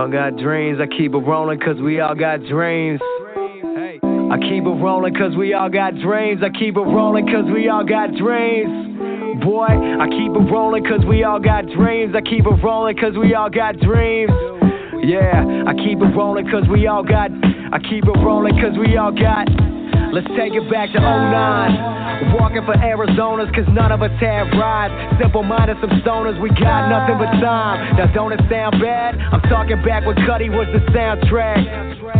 I got dreams, I keep it rolling cause we all got dreams. I keep it rolling cause we all got dreams. I keep it rolling cause we all got dreams. Boy, I keep it rolling cause we all got dreams. I keep it rolling cause we all got dreams. Yeah, I keep it rolling cause we all got. I keep it rolling cause we all got. Let's take it back to 09. Walking for Arizonas cause none of us had rides. Simple minded, some stoners, we got nothing but time. Now don't it sound bad? I'm talking back when Cudi was the soundtrack.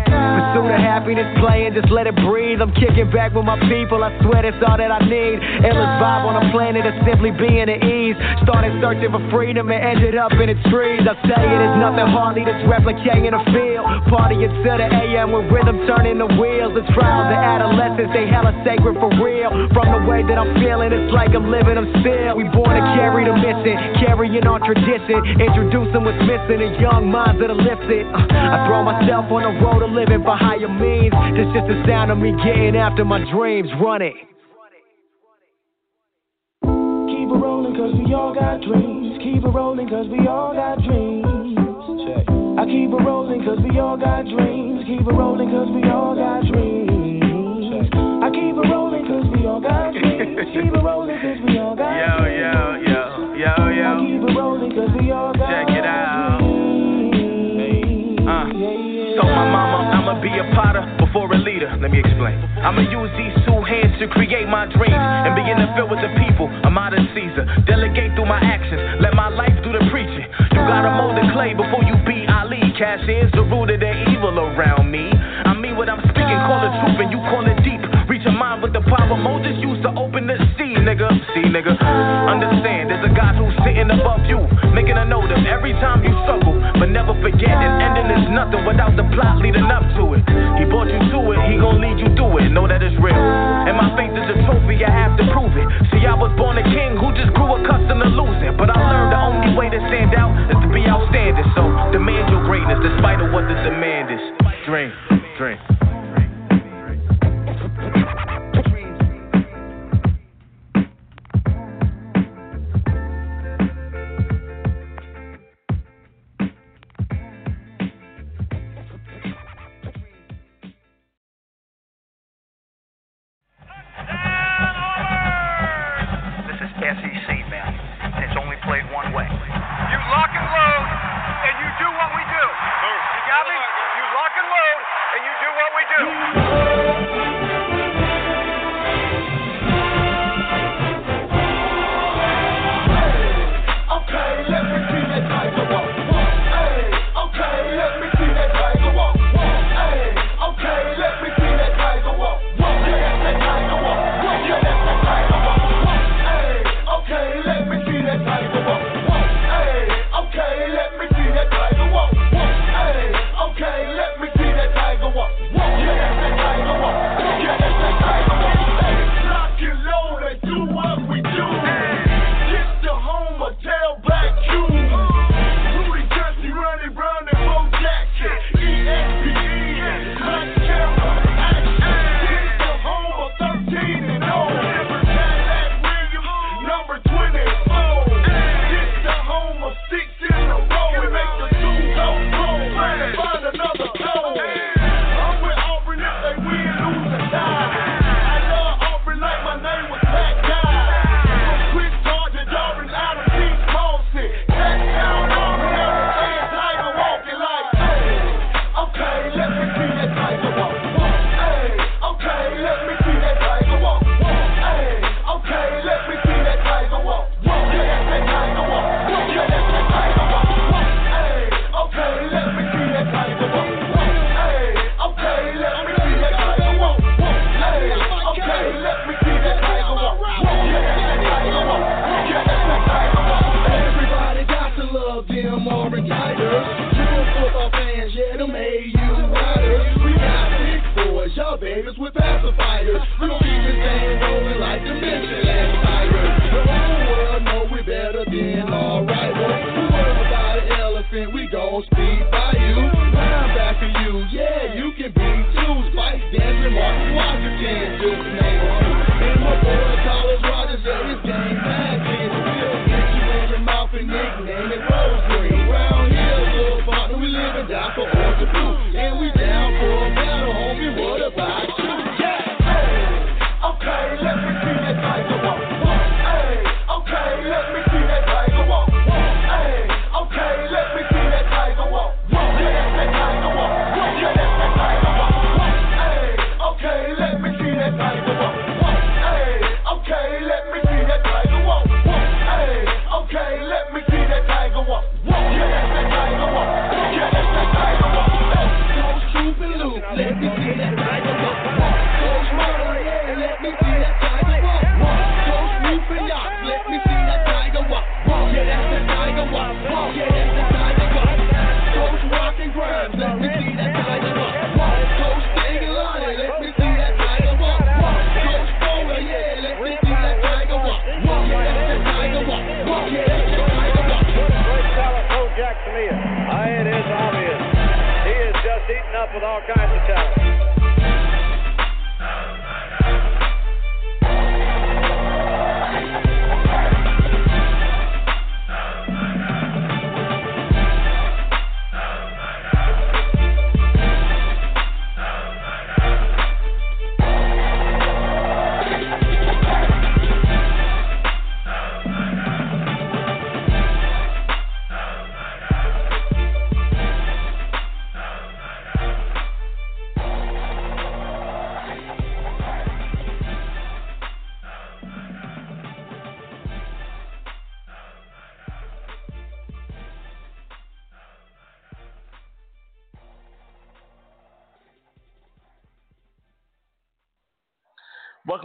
Pursuit of happiness playing, just let it breathe. I'm kicking back with my people, I swear that's all that I need. Endless vibe on a planet of simply being at ease. Started searching for freedom and ended up in the trees. I tell you, there's nothing hardly that's replicating the feel. Party until the AM with rhythm turning the wheels. The trials of adolescence, they hella sacred for real. From the way that I'm feeling, it's like I'm living them still. We born to carry the mission, carrying on tradition. Introducing what's missing in young minds that are lifted. Uh, I throw myself on the road of living for higher means. This just the sound of me getting after my dreams. Run it. Keep it rolling cause we all got dreams. Keep it rolling cause we all got dreams. I keep it rolling cause we all got dreams. Keep it rolling cause we all got dreams. I keep it rolling cause we all got (laughs) dreams. Keep it rolling cause we all got Yo, yo, yo, yo, I yo. keep it rolling cause we all got Check it out. dreams. Uh. Told my mama I'ma be a potter before a leader. Let me explain. I'ma use these two hands to create my dreams and begin to fill with the people. I'm out of Caesar. Delegate through my actions. Let my life do the preaching. You gotta mold the clay before you be Ali. Cash is the plot leading up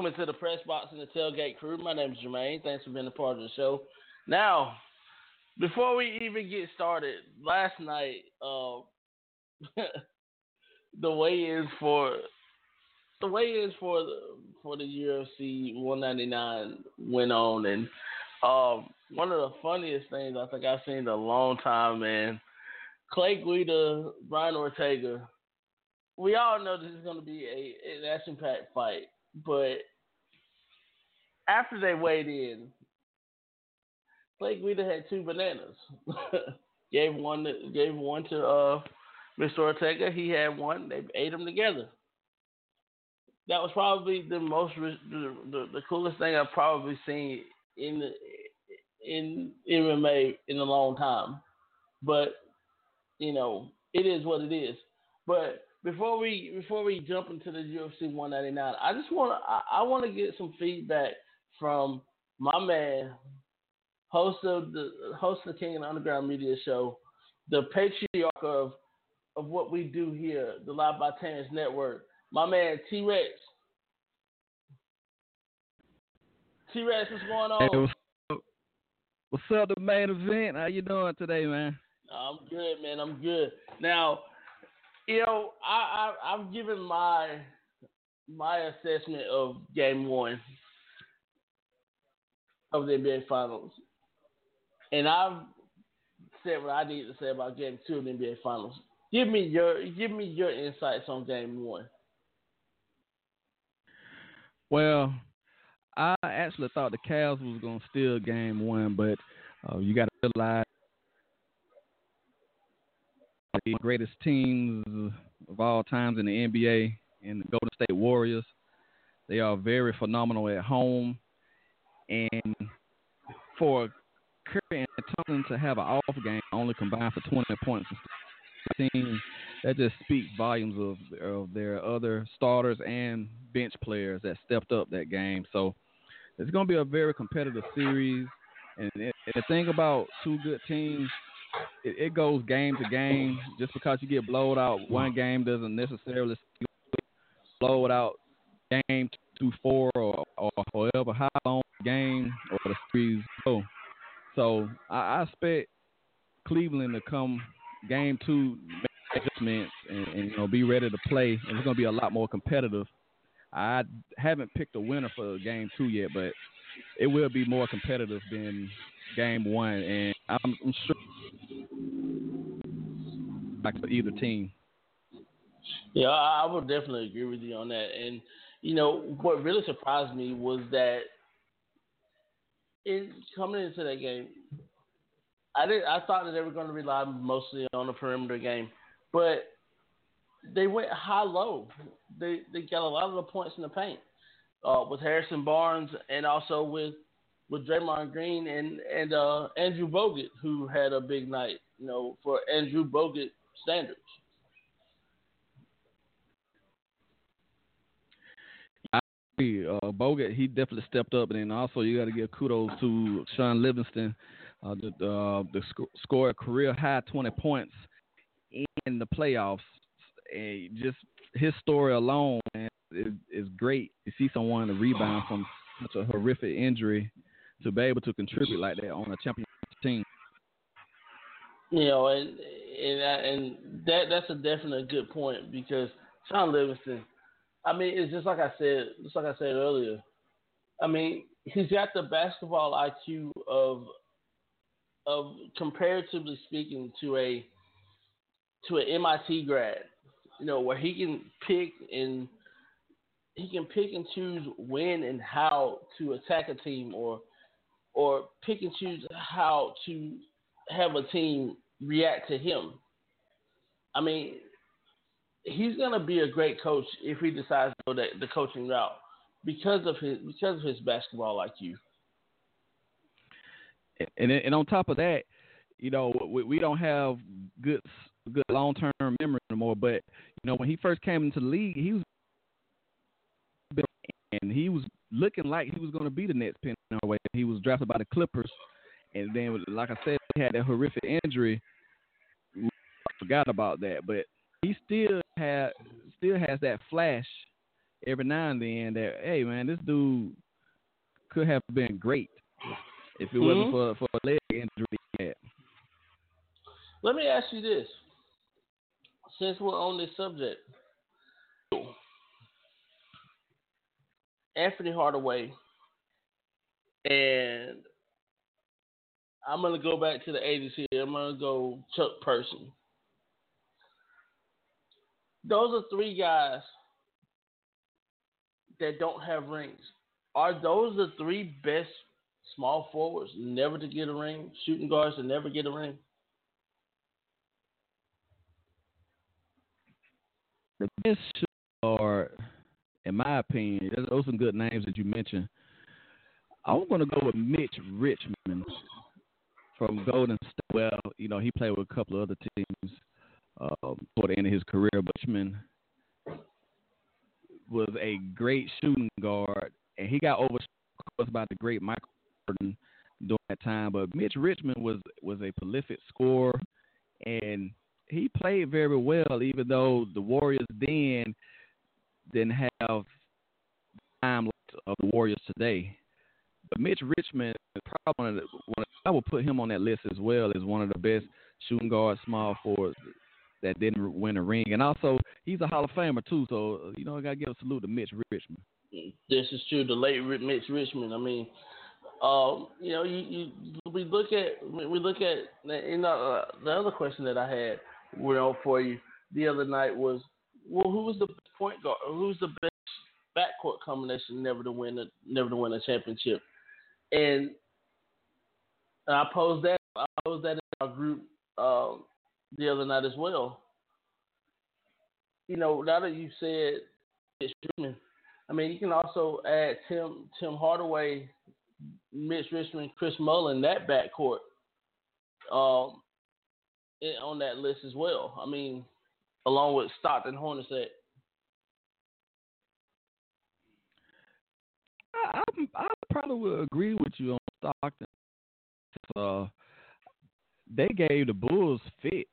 welcome into the press box and the tailgate crew. My name is Jermaine. Thanks for being a part of the show. Now, before we even get started, last night, uh, (laughs) the weigh-ins for the weigh-ins for the for the UFC 199 went on, and um, one of the funniest things I think I've seen in a long time, man. Clay Guida, Brian Ortega. We all know this is going to be a an action-packed fight, but after they weighed in, Clay Guida had two bananas. (laughs) gave one to, gave one to uh, Mr. Ortega. He had one. They ate them together. That was probably the most the, the, the coolest thing I've probably seen in in MMA in a long time. But you know, it is what it is. But before we before we jump into the UFC 199, I just want to I, I want to get some feedback from my man, host of the host of the King of Underground Media Show, the patriarch of of what we do here, the Live by Terrence Network. My man T Rex. T Rex, what's going on? Hey, what's, up? what's up, the Maine Event? How you doing today, man? I'm good, man. I'm good. Now, you know, I, I I've given my my assessment of game one of the NBA Finals, and I've said what I need to say about game two of the NBA Finals. Give me your give me your insights on game one. Well, I actually thought the Cavs was going to steal game one, but uh, you got to realize the greatest teams of all times in the NBA and the Golden State Warriors. They are very phenomenal at home, and for Curry and Thompson to have an off game, only combined for 20 points, team that just speaks volumes of, of their other starters and bench players that stepped up that game. So it's going to be a very competitive series. And, and the thing about two good teams, it, it, goes game to game. Just because you get blowed out one game doesn't necessarily blow it out game two four or, or however how long the game or the series go. So I, I expect Cleveland to come game two adjustments and, and you know be ready to play. And it's going to be a lot more competitive. I haven't picked a winner for game two yet, but it will be more competitive than game one, and I'm, I'm sure like for either team. Yeah, I would definitely agree with you on that. And you know what really surprised me was that in coming into that game, I did I thought that they were going to rely mostly on the perimeter game, but they went high low. They they got a lot of the points in the paint uh, with Harrison Barnes and also with with Draymond Green and and uh, Andrew Bogut who had a big night. You know, for Andrew Bogut standards. Uh, Bogut, he definitely stepped up, and then also you got to give kudos to Shaun Livingston, uh, the uh, the sc- score a career high twenty points in the playoffs and just his story alone man, is, is great to see someone to rebound from such a horrific injury to be able to contribute like that on a championship team. You know, and and and that that's a definite good point because Shaun Livingston. I mean, it's just like I said, just like I said earlier. I mean, he's got the basketball IQ of of comparatively speaking to a to an MIT grad you know, where he can pick and he can pick and choose when and how to attack a team or or pick and choose how to have a team react to him. I mean, he's gonna be a great coach if he decides to go the, the coaching route because of his because of his basketball IQ. And and on top of that, you know, we, we don't have good good long term memory anymore. But you know, when he first came into the league, he was and he was looking like he was going to be the next Penny Hardaway. He was drafted by the Clippers, and then, like I said, he had that horrific injury. I forgot about that, but he still had still has that flash every now and then that hey man, this dude could have been great if it mm-hmm. wasn't for for a leg injury. Let me ask you this: since we're on this subject, Anfernee Hardaway, and I'm gonna go back to the 80s here. I'm gonna go Chuck Person. Those are three guys that don't have rings. Are those the three best small forwards never to get a ring, shooting guards to never get a ring? the best are, in my opinion, those are some good names that you mentioned. I'm going to go with Mitch Richmond from Golden State. Well, you know, he played with a couple of other teams um, toward the end of his career. Richmond, was a great shooting guard, and he got overshadowed by the great Michael Jordan during that time. But Mitch Richmond was was a prolific scorer, and he played very well, even though the Warriors then didn't have the time of the Warriors today. But Mitch Richmond is probably one of the, one of, I would put him on that list as well as one of the best shooting guard small forwards that didn't win a ring, and also he's a Hall of Famer too. So you know, I gotta give a salute to Mitch Richmond. This is true. The late Mitch Richmond. I mean, um, you know, you, you we look at we look at you know uh, the other question that I had, you know, for you the other night was, well, who was the point guard? Who's the best backcourt combination never to win a never to win a championship? And I posed that I posed that in our group um, the other night as well. You know, now that you said it's Truman, I mean, you can also add Tim Tim Hardaway, Mitch Richmond, Chris Mullin, that backcourt um, on that list as well. I mean, along with Stockton Hornacek. I, I, probably would agree with you on Stockton. Uh, they gave the Bulls fits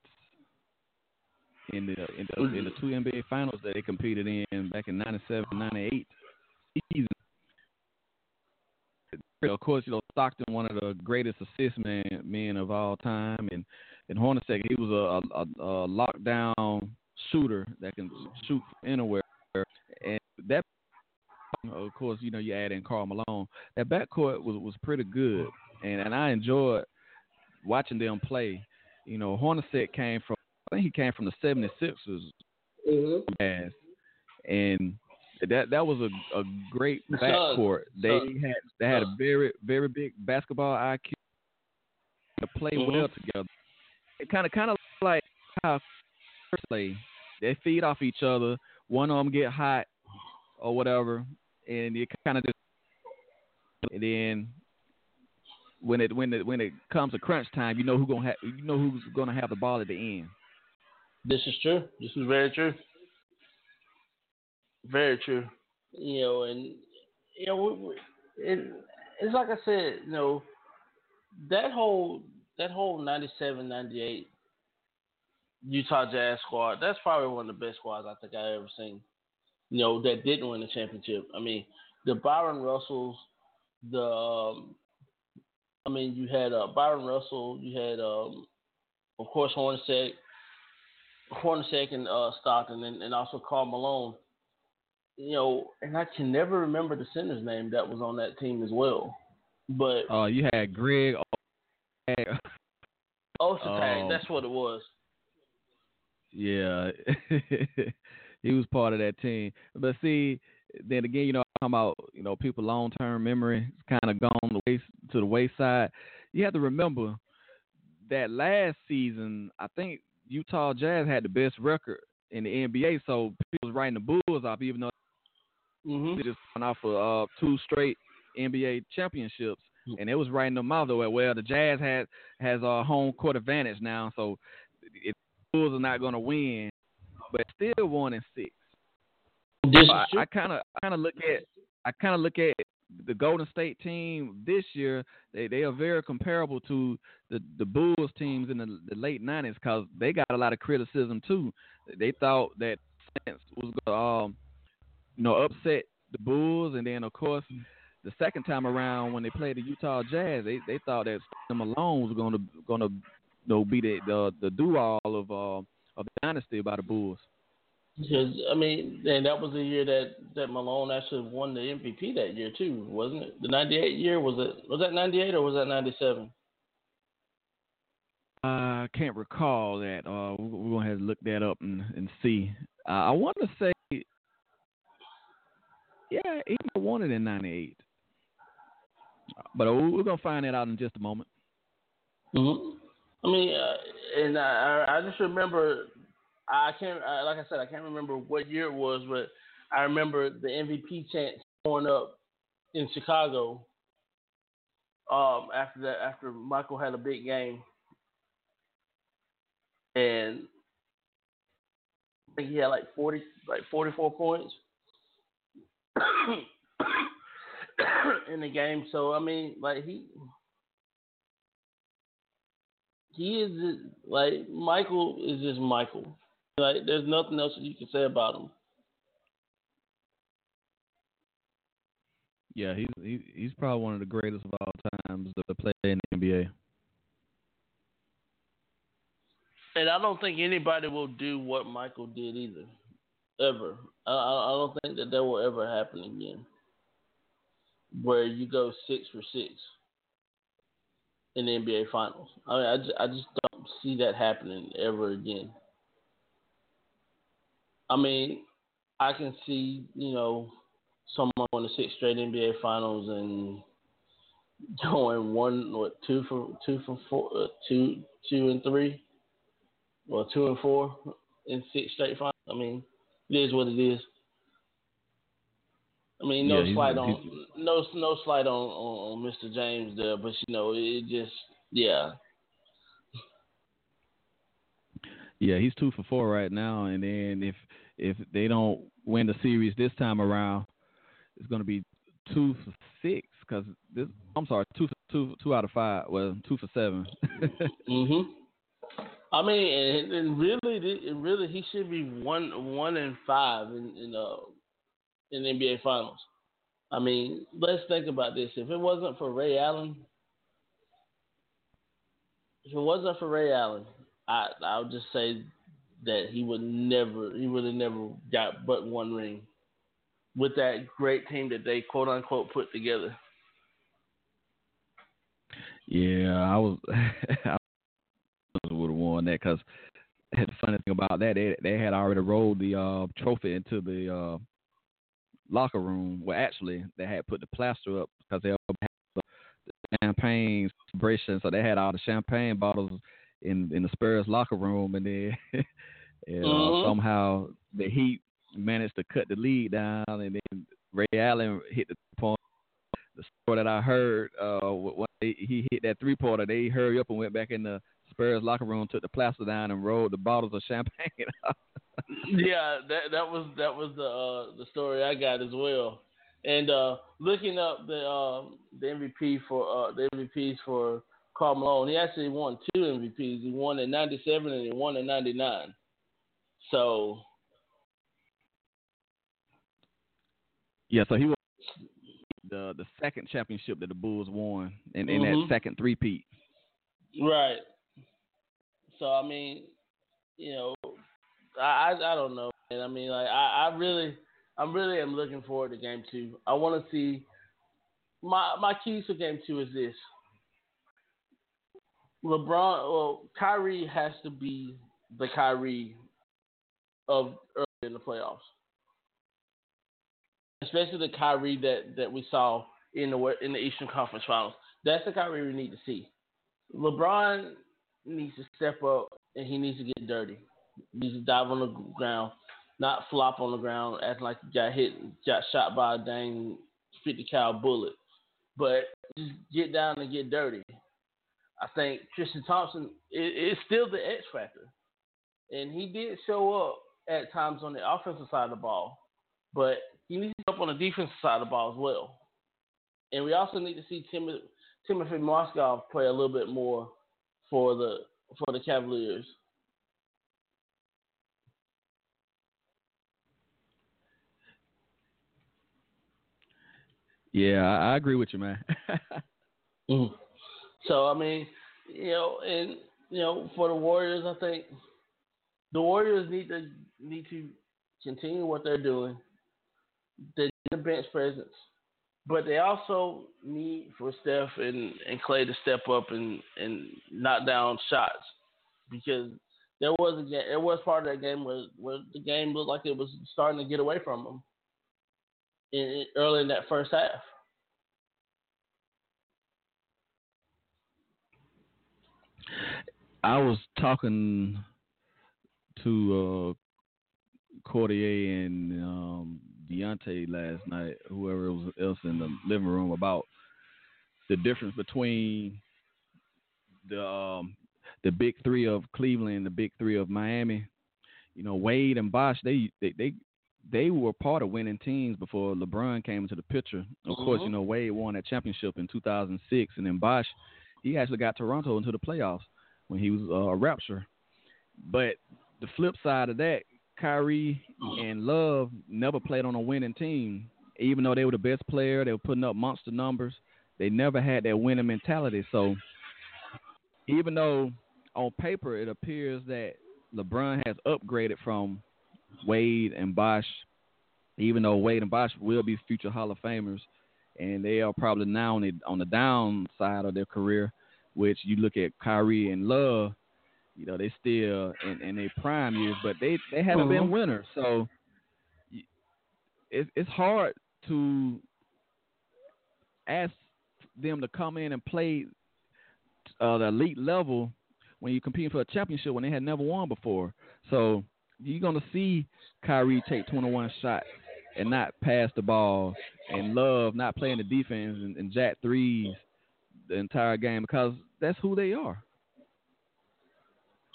in the in the, in the two NBA finals that they competed in back in 97, 98 season. Of course, you know Stockton, one of the greatest assist man men of all time, and and Hornacek, he was a, a, a lockdown shooter that can shoot anywhere. And that, of course, you know you add in Karl Malone. That backcourt was was pretty good, and and I enjoyed watching them play. You know, Hornacek came from I think he came from the 76ers. Mm-hmm. And that that was a, a great backcourt. They had they had a very very big basketball IQ to play mm-hmm. well together. It kind of kind of like how play. They feed off each other. One of them get hot or whatever, and it kind of just and then when it when it when it comes to crunch time, you know who gonna have you know who's gonna have the ball at the end. This is true. This is very true. Very true. You know, and you know, it, it's like I said, you know, that whole that whole 97, 98 Utah Jazz squad, that's probably one of the best squads I think I ever seen. You know, that didn't win the championship. I mean, the Byron Russells, the um, I mean, you had uh, Byron Russell, you had um, of course Hornacek, Hornacek and uh, Stockton, and, and also Karl Malone. You know, and I can never remember the center's name that was on that team as well. But oh, uh, you had Greg. (laughs) Ostertag, um, that's what it was. Yeah, (laughs) he was part of that team. But see, then again, you know, I'm talking about you know people long term memory kind of gone the to the wayside. You have to remember that last season, I think Utah Jazz had the best record in the NBA, so people was writing the Bulls off, even though mm-hmm. they just went off of uh, two straight NBA championships, and it was writing them off though. Well, the Jazz had has a home court advantage now, so if the Bulls are not going to win, but still one and six. This So I kind of kind of look at I kind of look at the Golden State team this year, they, they are very comparable to the, the Bulls teams in the, the late '90s because they got a lot of criticism too. They thought that Saints was going to, um, you know, upset the Bulls, and then of course the second time around when they played the Utah Jazz, they they thought that Malone was going to going to you know be the the, the do all of uh, of the dynasty by the Bulls. Because I mean, and that was the year that that Malone actually won the MVP that year too, wasn't it? The '98 year was it? Was that '98 or was that '97? I can't recall that. Uh, we're gonna have to look that up and and see. Uh, I want to say, yeah, he won it in '98, but we're gonna find that out in just a moment. Mm-hmm. I mean, uh, and I, I just remember I can't, like I said, I can't remember what year it was, but I remember the MVP chant going up in Chicago um, after that, after Michael had a big game, and I think he had like forty, like forty-four points. (coughs) in the game. So I mean, like he he is just, like Michael is just Michael. Like there's nothing else that you can say about him. Yeah, he's he, he's probably one of the greatest of all times to play in the NBA. And I don't think anybody will do what Michael did either, ever. I, I don't think that that will ever happen again, where you go six for six in the NBA Finals. I mean, I just, I just don't see that happening ever again. I mean, I can see you know someone on the six straight NBA Finals and (laughs) going one what two for two for four uh, two two and three well, two and four in six straight finals. I mean, it is what it is. I mean, no Yeah, slight he's- on no no slight on, on, on Mr. James there, but you know, it just yeah. Yeah, he's two for four right now, and then if if they don't win the series this time around, it's going to be two for six because this. I'm sorry, two for two two out of five. Well, two for seven. (laughs) Mhm. I mean, and, and really, and really, he should be one one and five in in uh in the NBA Finals. I mean, let's think about this. If it wasn't for Ray Allen, if it wasn't for Ray Allen, I I would just say that he would never, he would have never got but one ring with that great team that they quote unquote put together. yeah, I was. (laughs) I would have won that because the funny thing about that, they they had already rolled the uh, trophy into the uh, locker room. Well, actually, they had put the plaster up because they had the champagne celebration, so they had all the champagne bottles in in the Spurs locker room, and then (laughs) and, uh, Mhm. somehow the Heat managed to cut the lead down, and then Ray Allen hit the point. The story that I heard, uh, when they, he hit that three pointer, they hurried up and went back in the Spurs locker room, took the plaster down, and rolled the bottles of champagne (laughs) yeah, that that was that was the uh, the story I got as well. And uh, looking up the um, the MVP for uh, the MVPs for Karl Malone, he actually won two MVPs. He won in '97 and he won in '99. So Yeah, so he was the the second championship that the Bulls won, and in Mhm. that second three-peat. right. So I mean, you know, I I, I don't know, and I mean like I, I really I'm really am looking forward to game two. I want to see my my keys for game two is this. LeBron, well, Kyrie has to be the Kyrie of early in the playoffs, especially the Kyrie that, that we saw in the in the Eastern Conference Finals. That's the Kyrie we need to see. LeBron needs to step up and he needs to get dirty. He needs to dive on the ground, not flop on the ground, acting like he got hit, got shot by a dang 50 cal bullet. But just get down and get dirty. I think Tristan Thompson is, still the X factor, and he did show up at times on the offensive side of the ball, but he needs to show up on the defensive side of the ball as well. And we also need to see Timothy Timothy Mozgov play a little bit more for the for the Cavaliers. Yeah, I, I agree with you, man. (laughs) Mm. So I mean, you know, and you know, for the Warriors, I think the Warriors need to need to continue what they're doing. They need a bench presence, but they also need for Steph and, and Klay to step up and, and knock down shots because there was a game, there was part of that game where, where the game looked like it was starting to get away from them in early in that first half. I was talking to uh, Cordier and um, Deontay last night, whoever was else in the living room, about the difference between the um, the big three of Cleveland and the big three of Miami. You know, Wade and Bosh, they they they they were part of winning teams before LeBron came into the picture. Of course, you know Wade won that championship in 2006, and then Bosh, he actually got Toronto into the playoffs when he was uh, a Raptor. But the flip side of that, Kyrie and Love never played on a winning team, even though they were the best player. They were putting up monster numbers. They never had that winning mentality. So even though on paper it appears that LeBron has upgraded from Wade and Bosh, even though Wade and Bosh will be future Hall of Famers, and they are probably now on the, on the downside of their career, which you look at Kyrie and Love, you know, they still in, in their prime years, but they, they haven't been Mhm. winners. So it, it's hard to ask them to come in and play uh, the elite level when you're competing for a championship when they had never won before. So you're gonna see Kyrie take 21 shots and not pass the ball, and Love not playing the defense and, and jack threes the entire game because that's who they are.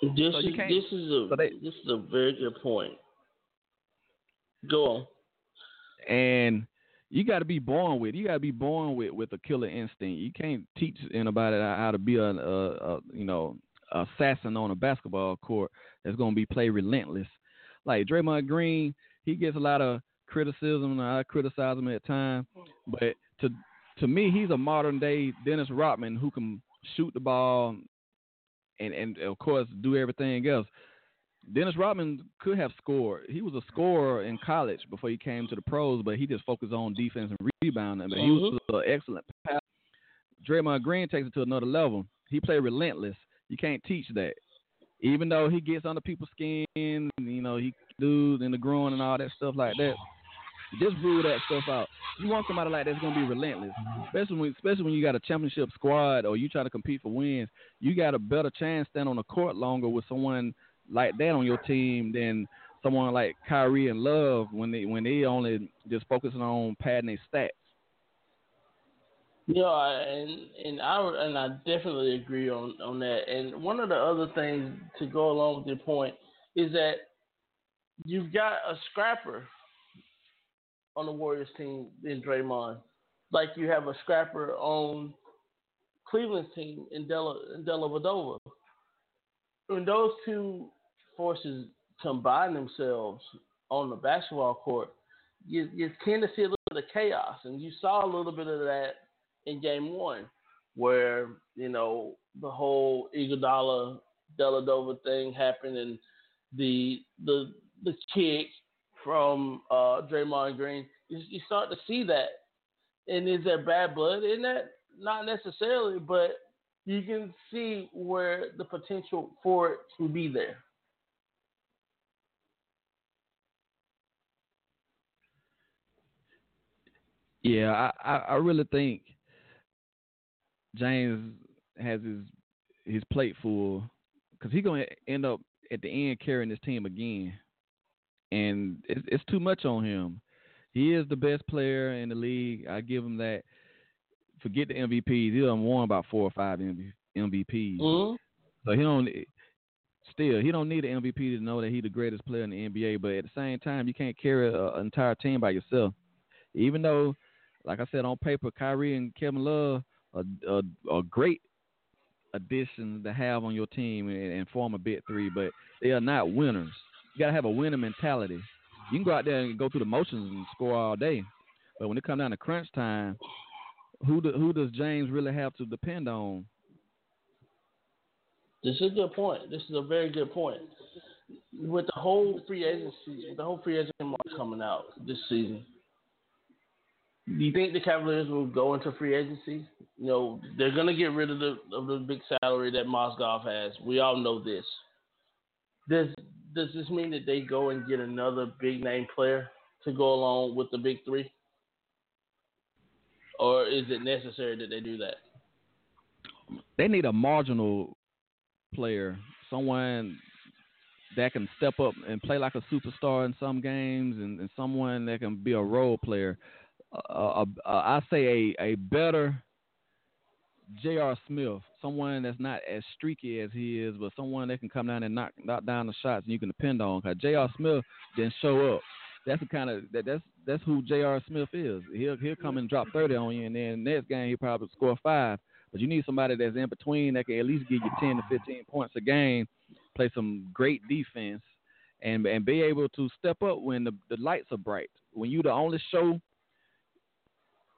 This So is this is a so they- this is a very good point. Go on. and you got to be born with. You got to be born with with a killer instinct. You can't teach anybody how to be a, a, a you know assassin on a basketball court that's going to be play relentless. Like Draymond Green, he gets a lot of criticism. and I criticize him at times, but to to me, he's a modern day Dennis Rodman who can shoot the ball and and of course do everything else. Dennis Rodman could have scored. He was a scorer in college before he came to the pros, but he just focused on defense and rebounding. But he was mm-hmm. an excellent passer. Draymond Green takes it to another level. He played relentless. You can't teach that. Even though he gets under people's skin, you know, he dudes in the groin and all that stuff like that. Just rule that stuff out. You want somebody like that's gonna be relentless, especially when especially when you got a championship squad or you try to compete for wins. You got a better chance stand on the court longer with someone like that on your team than someone like Kyrie and Love when they when they only just focusing on padding their stats. Yeah, and and I and I definitely agree on on that. And one of the other things to go along with your point is that you've got a scrapper on the Warriors team in Draymond, like you have a scrapper on Cleveland's team in Della in Dellavedova. When those two forces combine themselves on the basketball court, you you tend to see a little bit of chaos, and you saw a little bit of that in game one, where, you know, the whole Iguodala Dellavedova thing happened and the the the kick from uh Draymond Green, you, you start to see that. And is there bad blood in that? Not necessarily, but you can see where the potential for it can be there. Yeah, I, I, really think James has his his plate full because he's gonna end up at the end carrying this team again, and it's, it's too much on him. He is the best player in the league. I give him that. Forget the MVPs. He done won about four or five MV, MVPs. Mhm. So he don't. Still, he don't need an MVP to know that he's the greatest player in the NBA. But at the same time, you can't carry a- an entire team by yourself. Even though, like I said on paper, Kyrie and Kevin Love are a, great addition to have on your team and, and form a big three, but they are not winners. You gotta have a winning mentality. You can go out there and go through the motions and score all day, but when it comes down to crunch time, who do, who does James really have to depend on? This is a good point. This is a very good point. With the whole free agency, the whole free agent market coming out this season, do you think the Cavaliers will go into free agency? You know, they're gonna get rid of the of the big salary that Mozgov has. We all know this. Does does this mean that they go and get another big name player to go along with the big three? Or is it necessary that they do that? They need a marginal player, someone that can step up and play like a superstar in some games, and, and someone that can be a role player. Uh, uh, uh, I say a, a better J.R. Smith, someone that's not as streaky as he is, but someone that can come down and knock knock down the shots and you can depend on. Cause J.R. Smith didn't show up. that's the kind of that, that's that's who J.R. Smith is. He'll he'll come and drop thirty on you, and then next game he'll probably score five. But you need somebody that's in between that can at least give you ten to fifteen points a game, play some great defense, and and be able to step up when the the lights are bright. When you're the only show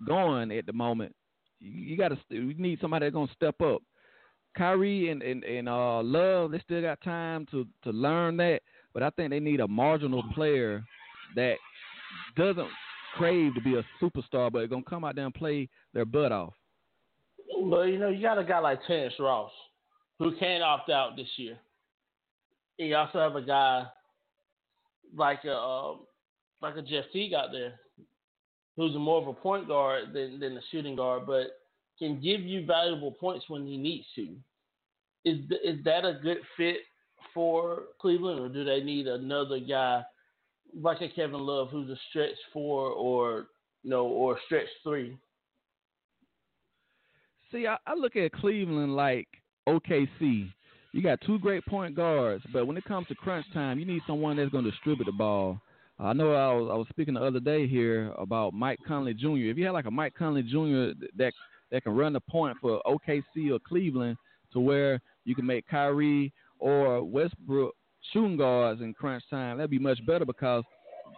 going at the moment, you, you got to you need somebody that's gonna step up. Kyrie and and, and uh, Love, they still got time to to learn that, but I think they need a marginal player that doesn't crave to be a superstar, but gonna come out there and play their butt off. But you know, you got a guy like Terrence Ross who can't opt out this year. And you also have a guy like a uh, like a Jeff Teague out there who's more of a point guard than than a shooting guard, but can give you valuable points when he needs to. Is is that a good fit for Cleveland, or do they need another guy like a Kevin Love who's a stretch four or you know or stretch three? See, I, I look at Cleveland like OKC. You got two great point guards, but when it comes to crunch time, you need someone that's going to distribute the ball. I know I was I was speaking the other day here about Mike Conley Jr. If you had like a Mike Conley Jr. that that can run the point for OKC or Cleveland to where you can make Kyrie or Westbrook shooting guards in crunch time, that'd be much better because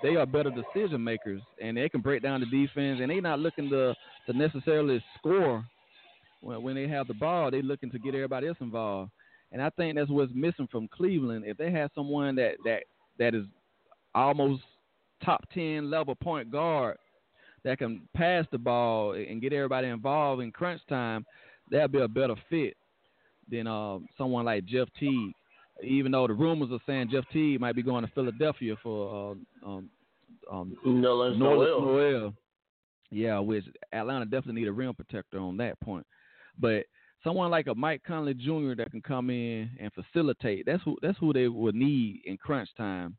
they are better decision makers and they can break down the defense and they're not looking to to necessarily score when, when they have the ball. They're looking to get everybody else involved. And I think that's what's missing from Cleveland. If they have someone that that that is almost top 10 level point guard that can pass the ball and get everybody involved in crunch time, that'd be a better fit than uh, someone like Jeff Teague. Even though the rumors are saying Jeff Teague might be going to Philadelphia for uh, um, um, Noel. Noel. Yeah, which Atlanta definitely need a rim protector on that point. But someone like a Mike Conley Jr. that can come in and facilitate. That's who that's who they would need in crunch time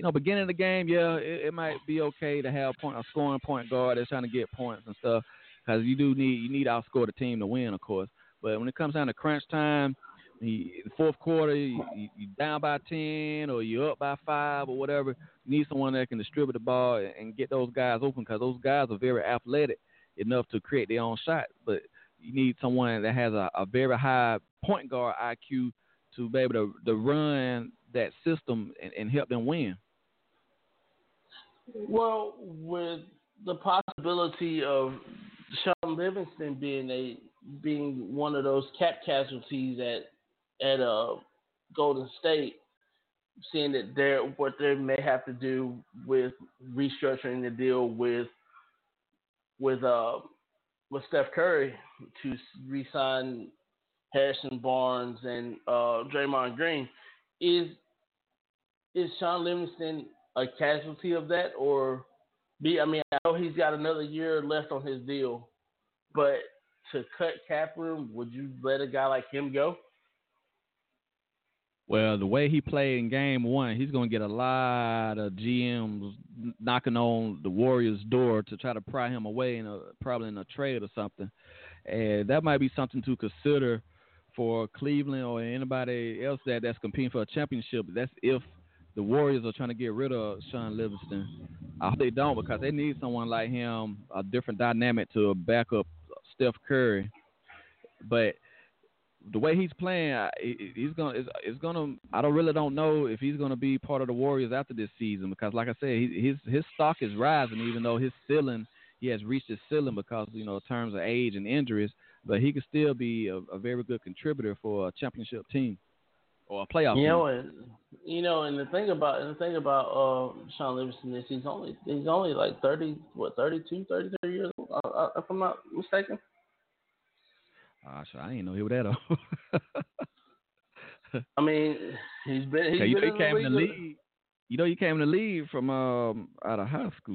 you know, beginning of the game, yeah, it, it might be okay to have point, a scoring point guard that's trying to get points and stuff, because you do need you need to outscore the team to win, of course. But when it comes down to crunch time, the fourth quarter, you, you down by ten or you're up by five or whatever. You need someone that can distribute the ball and get those guys open because those guys are very athletic enough to create their own shot. But you need someone that has a, a very high point guard IQ to be able to, to run that system and, and help them win. Well, with the possibility of Shaun Livingston being a being one of those cap casualties at at uh, Golden State, seeing that they what they may have to do with restructuring the deal with with uh with Steph Curry to re-sign Harrison Barnes and uh, Draymond Green is is Shaun Livingston a casualty of that, or be? I mean, I know he's got another year left on his deal, but to cut cap room, would you let a guy like him go? Well, the way he played in game one, he's going to get a lot of GMs knocking on the Warriors' door to try to pry him away in a probably in a trade or something, and that might be something to consider for Cleveland or anybody else that that's competing for a championship. That's if the Warriors are trying to get rid of Shaun Livingston. I hope they don't because they need someone like him, a different dynamic to back up Steph Curry. But the way he's playing, he's gonna it's, it's gonna. I don't really don't know if he's gonna be part of the Warriors after this season because, like I said, his his stock is rising, even though his ceiling he has reached his ceiling because you know in terms of age and injuries. But he could still be a, a very good contributor for a championship team or a playoff. You team. know, and you know, and the thing about and the thing about uh, Shaun Livingston is he's only he's only like thirty, what 32, 33 years old, uh, uh, if I'm not mistaken. Ah, sure, I didn't know he was that old. (laughs) I mean, he's been he's you been know, he came in the league. You know, he came in the league from um out of high school.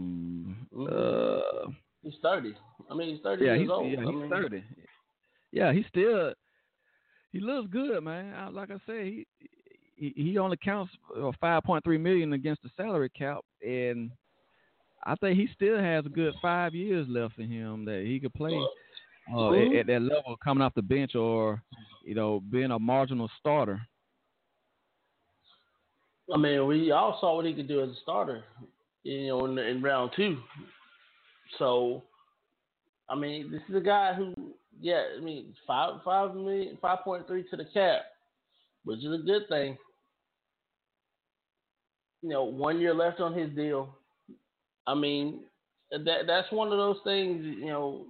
Mm-hmm. Uh, He's thirty. I mean, he's thirty yeah, years he's, old. yeah, I he's mean, thirty. Yeah, he still he looks good, man. I- Like I said, he he, he only counts uh, five point three million against the salary cap, and I think he still has a good five years left in him that he could play uh, at, at that level, coming off the bench or you know being a marginal starter. I mean, we all saw what he could do as a starter. you know, in, in round two. So, I mean, this is a guy who, yeah, I mean, five five million, five point three to the cap, which is a good thing. You know, one year left on his deal. I mean, that that's one of those things. You know,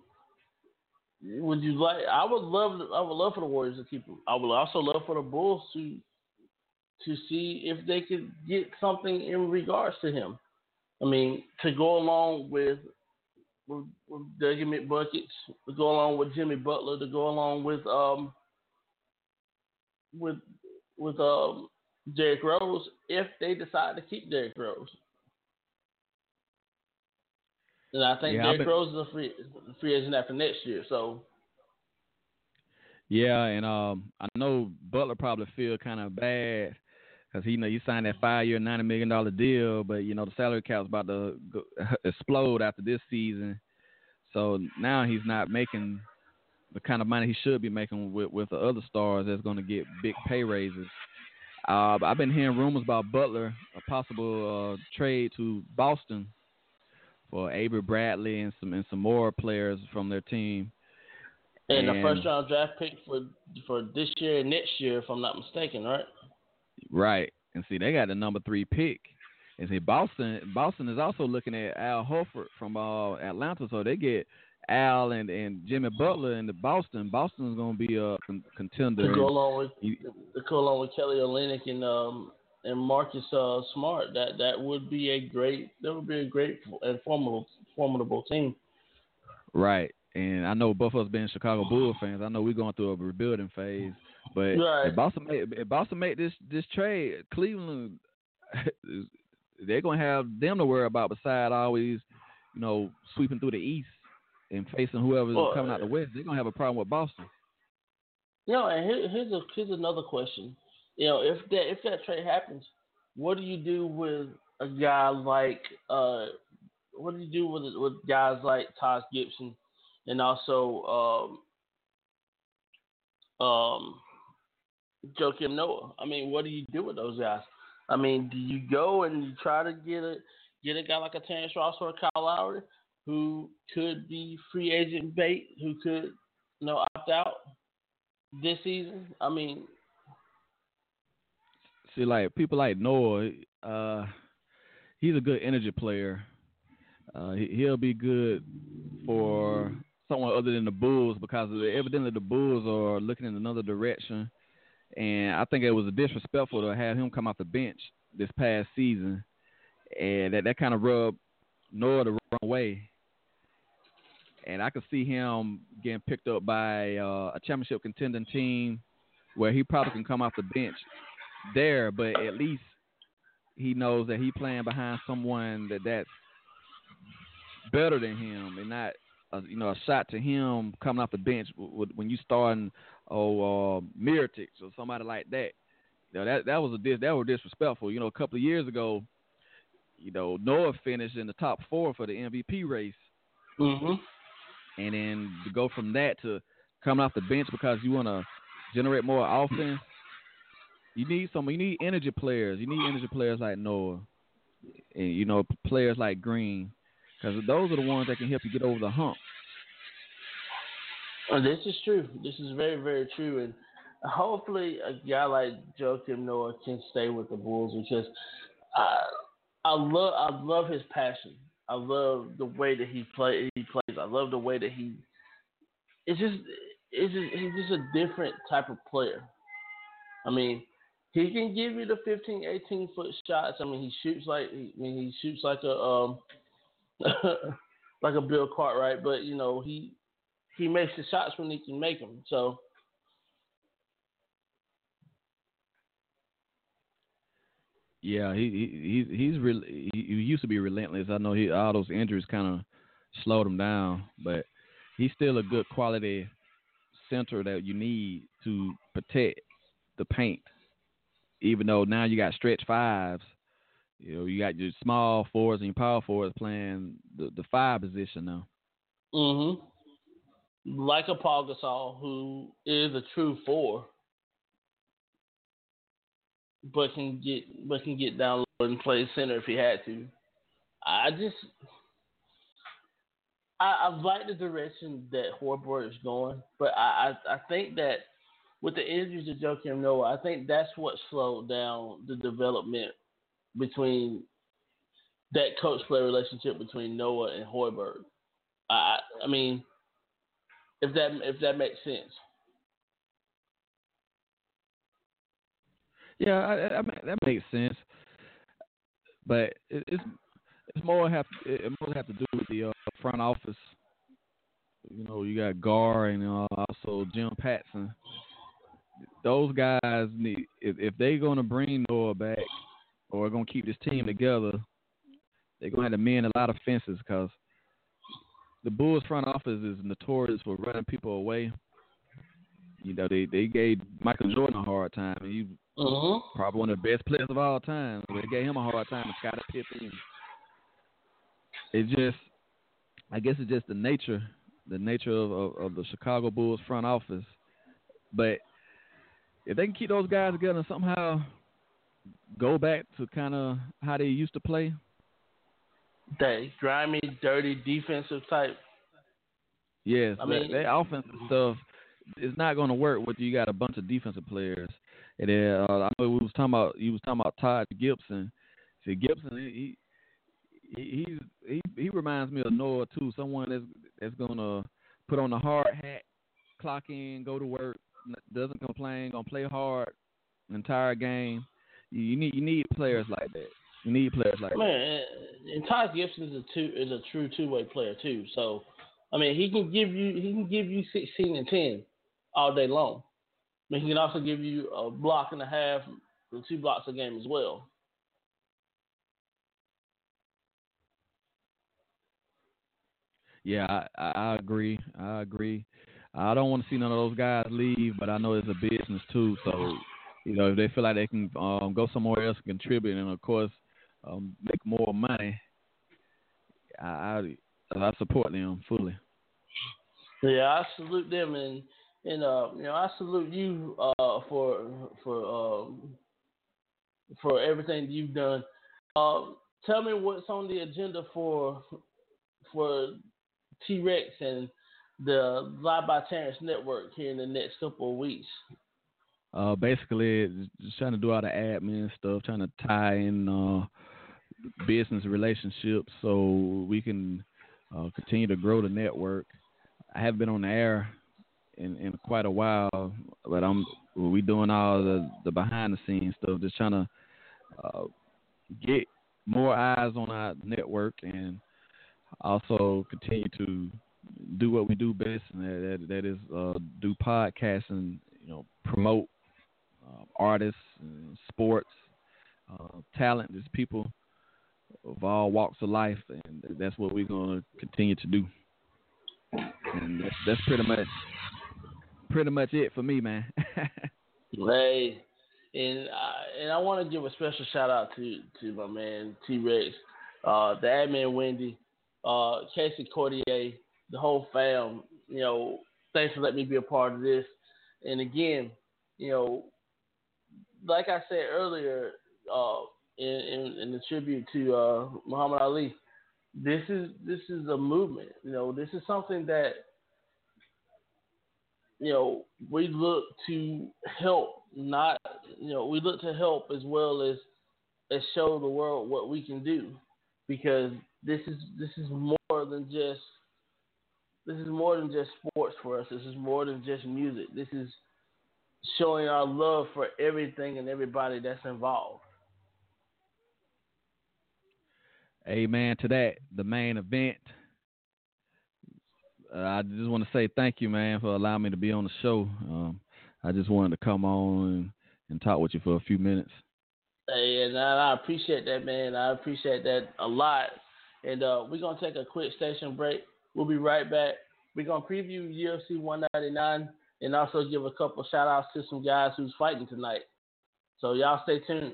would you like? I would love. I would love for the Warriors to keep him. I would also love for the Bulls to to see if they could get something in regards to him. I mean, to go along with with, with Dougie McBuckets, to go along with Jimmy Butler, to go along with um with with um Derrick Rose, if they decide to keep Derrick Rose. And I think Yeah, Derrick been- Rose is a free free agent after next year. So Yeah, and um, I know Butler probably feel kind of bad because he know you signed that five year, ninety million dollar deal, but you know the salary cap's about to go, (laughs) explode after this season. So now he's not making the kind of money he should be making with with the other stars that's going to get big pay raises. Uh, I've been hearing rumors about Butler, a possible uh, trade to Boston for Avery Bradley and some and some more players from their team. and, the And- first round draft pick for for this year and next year, if I'm not mistaken, right? Right. And see, they got the number three pick. And see, Boston Boston is also looking at Al Horford from uh, Atlanta, so they get Al and, and Jimmy Butler into Boston. Boston is going to be a con- contender. To go along with You- to go along with Kelly Olynyk and um and Marcus uh, Smart, that that would be a great that would be a great and formidable formidable team. Right. And I know both of us being Chicago Bulls fans, I know we're going through a rebuilding phase. But Right. if Boston make if Boston make this this trade, Cleveland (laughs) they're gonna have them to worry about beside always, you know, sweeping through the east and facing whoever's Well, coming out the west. They're gonna have a problem with Boston. You know, and here, here's a here's another question. You know, if that if that trade happens, what do you do with a guy like uh, what do you do with with guys like Taj Gibson and also um um Joakim Noah? I mean, what do you do with those guys? I mean, do you go and you try to get a get a guy like a Terrence Ross or a Kyle Lowry who could be free agent bait, who could you know opt out? this season. I mean, See, like people like Noah, uh, he's a good energy player. Uh, he, he'll be good for someone other than the Bulls because evidently the Bulls are looking in another direction, and I think it was disrespectful to have him come off the bench this past season, and that that kind of rubbed Noah the wrong way. And I could see him getting picked up by uh, a championship contending team where he probably can come off the bench there, but at least he knows that he playing behind someone that that's better than him, and not a, you know a shot to him coming off the bench when you starting oh uh, Mirotic or somebody like that. You know, that that was a dis- that was disrespectful. You know, a couple of years ago, you know Noah finished in the top four for the MVP race, mm-hmm. and then to go from that to coming off the bench because you want to generate more offense. You need some. You need energy players. You need energy players like Noah, and you know players like Green, because those are the ones that can help you get over the hump. Uh, this is true. This is very, very true. And hopefully, a guy like Joakim Noah can stay with the Bulls because I, I love, I love his passion. I love the way that he play. He plays. I love the way that he. It's just, it's just, he's just a different type of player. I mean, he can give you the 15, 18 foot shots. I mean, he shoots like, I mean, he shoots like a, um, (laughs) like a Bill Cartwright. But you know, he he makes the shots when he can make them. So Yeah, he he he's he's real. He, he used to be relentless. I know he all those injuries kind of slowed him down, but he's still a good quality center that you need to protect the paint. Even though now you got stretch fives, you know you got your small fours and your power fours playing the the five position now. hmm like a Pau Gasol, who is a true four, but can get but can get down low and play center if he had to. I just I, I like the direction that Hoiberg is going, but I, I, I think that with the injuries of Joakim Noah, I think that's what slowed down the development between that coach player relationship between Noah and Hoiberg. I I mean, if that if that makes sense. Yeah, I, I mean, that makes sense, but it, it's it's more have it more have to do with the uh, front office. You know, you got Gar and uh, also Jim Paxson. Those guys need if, if they're going to bring Noah back or going to keep this team together, they're going to have to mend a lot of fences because the Bulls front office is notorious for running people away. You know, they they gave Michael Jordan a hard time, and he uh-huh. probably one of the best players of all time. They gave him a hard time, and Scottie Pippen. It just, I guess, it's just the nature, the nature of, of, of the Chicago Bulls front office. But if they can keep those guys together and somehow go back to kind of how they used to play, that grimy, dirty defensive type. Yes, I mean, that, offensive stuff is not going to work with you got a bunch of defensive players. And then uh, I know we was talking about you was talking about Taj Gibson. See, Gibson, he he he he reminds me of Noah too. Someone that's that's gonna put on the hard hat, clock in, go to work, doesn't complain, gonna play hard entire game. You need you need players like that. You need players like Man, that. and Taj Gibson is a two is a true two way player too. So, I mean, he can give you he can give you sixteen and ten all day long. But he can also give you a block and a half, and two blocks a game as well. Yeah, I, I, I agree. I agree. I don't want to see none of those guys leave, but I know it's a business too. So, you know, if they feel like they can um, go somewhere else and contribute, and of course, um, make more money, I, I I support them fully. Yeah, I salute them, and and uh, you know, I salute you uh, for for um, for everything you've done. Uh, tell me what's on the agenda for for T Rex and the Live by Terrence Network here in the next couple of weeks. Uh, basically, just trying to do all the admin stuff, trying to tie in uh, business relationships so we can uh, continue to grow the network. I have been on the air in, in quite a while, but I'm we doing all the the behind the scenes stuff, just trying to uh, get more eyes on our network and also continue to do what we do best, and that that, that is uh, do podcasting, you know, promote uh, artists, and sports, uh, talent. There's people of all walks of life, and that's what we're going to continue to do. And that's, that's pretty much pretty much it for me, man. (laughs) hey, and I, and I want to give a special shout out to to my man T Rex, uh, the admin Wendy, uh, Casey Cordier, the whole fam. You know, thanks for letting me be a part of this. And again, you know, like I said earlier, uh, in, in, in the tribute to uh, Muhammad Ali, this is this is a movement. You know, this is something that you know we look to help. Not you know we look to help as well as as show the world what we can do, because this is this is more than just this is more than just sports for us. This is more than just music. This is showing our love for everything and everybody that's involved. Amen to that. The Maine Event. Uh, I just want to say thank you, man, for allowing me to be on the show. Um, I just wanted to come on and, talk with you for a few minutes. Hey, and I appreciate that, man. I appreciate that a lot. And uh, we're gonna take a quick station break. We'll be right back. We're gonna preview UFC 199 and also give a couple shout outs to some guys who's fighting tonight. So y'all stay tuned.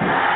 Yeah.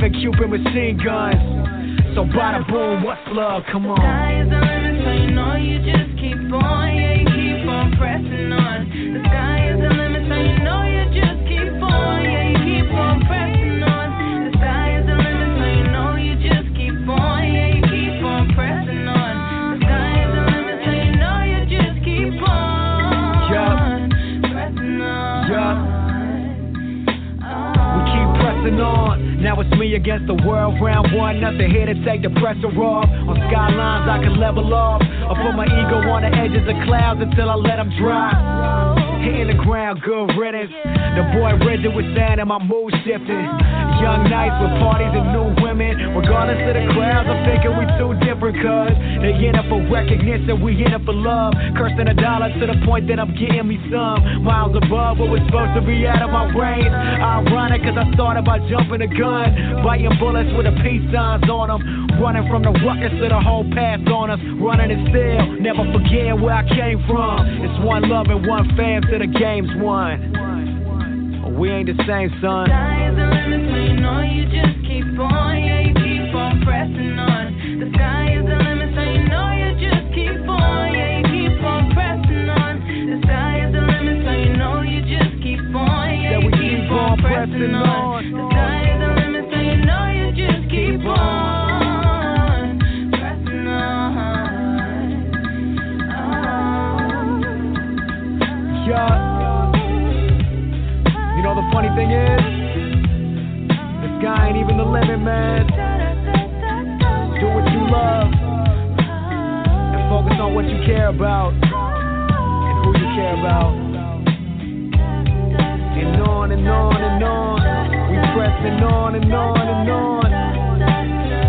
Verses, I'm machine guns. So bada boom, what's love? Come on. To take the pressure off. On skylines, I can level off. I put my ego on the edges of clouds until I let them dry. Hitting the ground, good riddance. The boy rigid was saying, and my mood shifting. Young nights with parties and new women. Regardless of the crowds, I'm thinking we too different, cuz they in it for recognition, we in it for love. Cursing a dollar to the point that I'm getting me some. Miles above what was supposed to be out of my range. Ironic, cause I thought about jumping a gun. Biting bullets with the peace signs on them. Running from the ruckus to the whole path on us. Running it still, never forgetting where I came from. It's one love and one fam to the game's won. We ain't the same, son. Sky is the limit, so you know you just keep on, you keep on pressing on. The sky is the limit, so you know you just keep on. Yeah, you keep on pressing on. The sky is the limit, so you know you just keep on. Yeah, you keep on pressing on. Limit, man. Do what you love and focus on what you care about and who you care about. And on and on and on, we pressing on and on and on.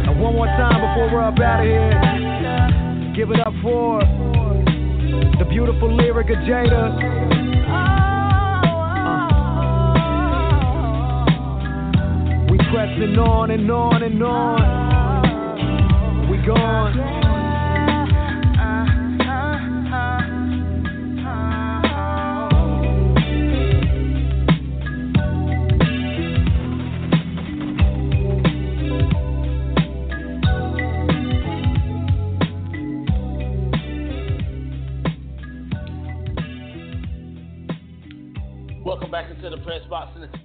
And one more time before we're up out of here, give it up for the beautiful Lyrica Jada. Pressing on and on and on. We gone.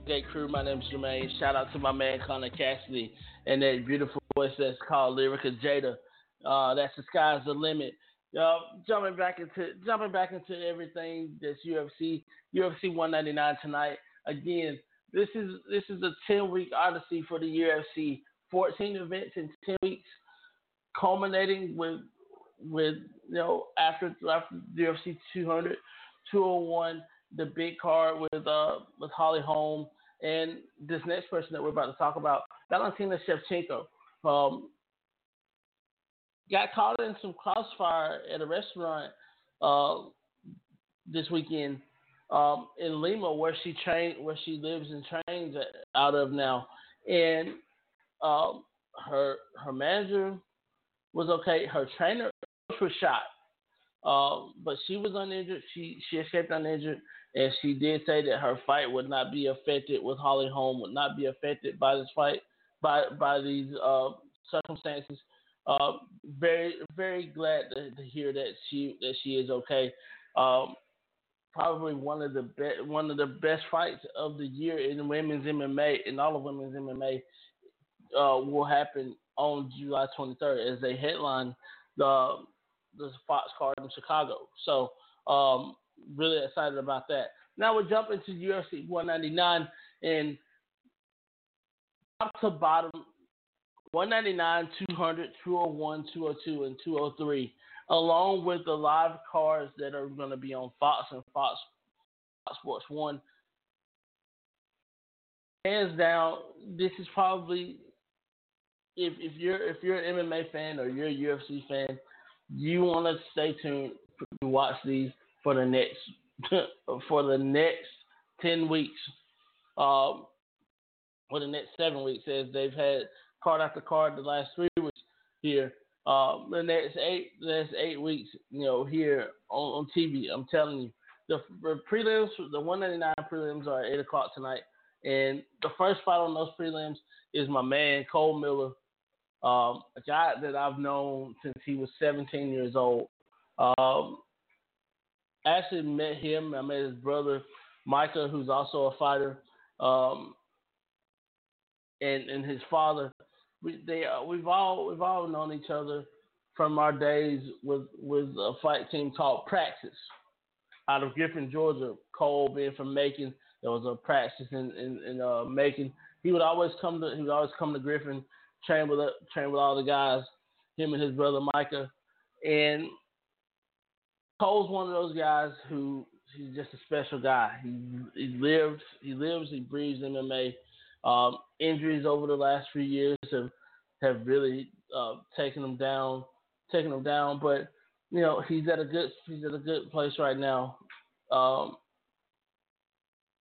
Gate Crew. My name is Jermaine. Shout out to my man Connor Cassidy and that beautiful voice that's called Lyrica Jada. Uh, that's the sky's the limit. Uh, jumping back into jumping back into everything that's UFC UFC 199 tonight. Again, this is this is a 10 week odyssey for the UFC. 14 events in 10 weeks, culminating with with you know after after UFC 200, 201 the big card with uh with Holly Holm and this next person that we're about to talk about, Valentina Shevchenko. Um, got caught in some crossfire at a restaurant uh, this weekend um, in Lima, where she trained, where she lives and trains out of now, and um, her her manager was okay. Her trainer was shot. Um, but she was uninjured. She she escaped uninjured, and she did say that her fight would not be affected with Holly Holm would not be affected by this fight by by these uh, circumstances. Uh, very very glad to, to, hear that she that she is okay. Um, probably one of the be- one of the best fights of the year in women's MMA in all of women's MMA uh, will happen on July 23rd as they headline the the Fox card in Chicago. So um, really excited about that. Now we're jumping to UFC 199 and top to bottom 199, 200, 201, 202, and 203, along with the live cards that are going to be on Fox and Fox, Fox Sports 1. Hands down, this is probably if if you're if you're an MMA fan or you're a UFC fan, you want to stay tuned to watch these for the next (laughs) for the next ten weeks, um, for the next seven weeks, as they've had card after card the last three weeks here. Um, the next eight, the next eight weeks, you know, here on, on TV. I'm telling you, the, the prelims, the 199 prelims are at eight o'clock tonight, and the first fight on those prelims is my man Cole Miller, um, a guy that I've known since he was 17 years old. Um, actually met him. I met his brother Micah, who's also a fighter, um, and and his father we they uh, we've all we've all known each other from our days with with a fight team called Praxis out of Griffin, Georgia. Cole being from Macon, there was a practice in in, in uh, Macon. He would always come to he would always come to Griffin, train with train with all the guys, him and his brother Micah, and Cole's one of those guys who he's just a special guy. He he lives he lives he breathes MMA. Um, injuries over the last few years have have really uh, taken him down, taken him down. But you know he's at a good he's at a good place right now, um,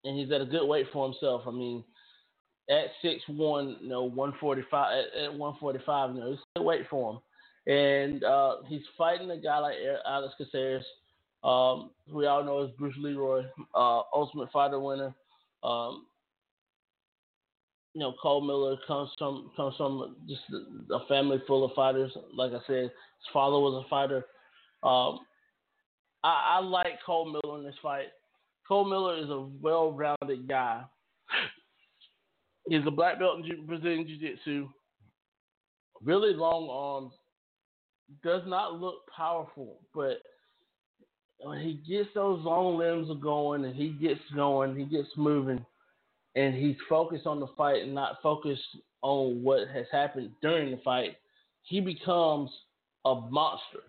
and he's at a good weight for himself. I mean, at six one, you know, one forty five at, at one forty five, you know, it's a good weight for him. And uh, he's fighting a guy like Alex Caceres, um, who we all know is Bruce Leroy, uh, Ultimate Fighter winner. Um, you know, Cole Miller comes from comes from just a family full of fighters. Like I said, his father was a fighter. Um, I, I like Cole Miller in this fight. Cole Miller is a well-rounded guy. He's a black belt in Brazilian Jiu-Jitsu. Really long arms. Does not look powerful, but when he gets those long limbs going and he gets going, he gets moving and he's focused on the fight and not focused on what has happened during the fight, he becomes a monster.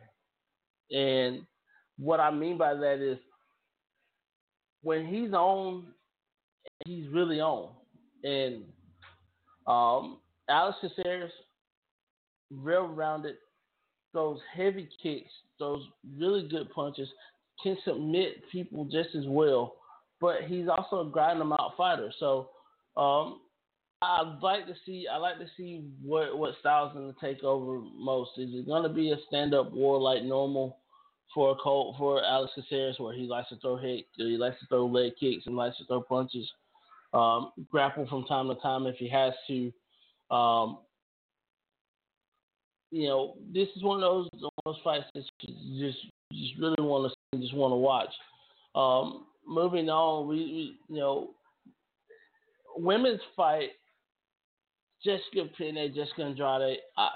And what I mean by that is when he's on, he's really on. And um, Alex Caceres, real rounded, those heavy kicks, those really good punches, can submit people just as well but he's also a grind them out fighter. So um, I'd like to see I like to see what what style's gonna take over most. Is it gonna be a stand up war like normal for Colt for Alex Caceres where he likes to throw hit he likes to throw leg kicks and likes to throw punches, um, grapple from time to time if he has to. Um, you know, this is one of those those fights that you just just really want to just want to watch. Um, moving on, we, we you know, women's fight, Jessica Penne, Jessica Andrade. I,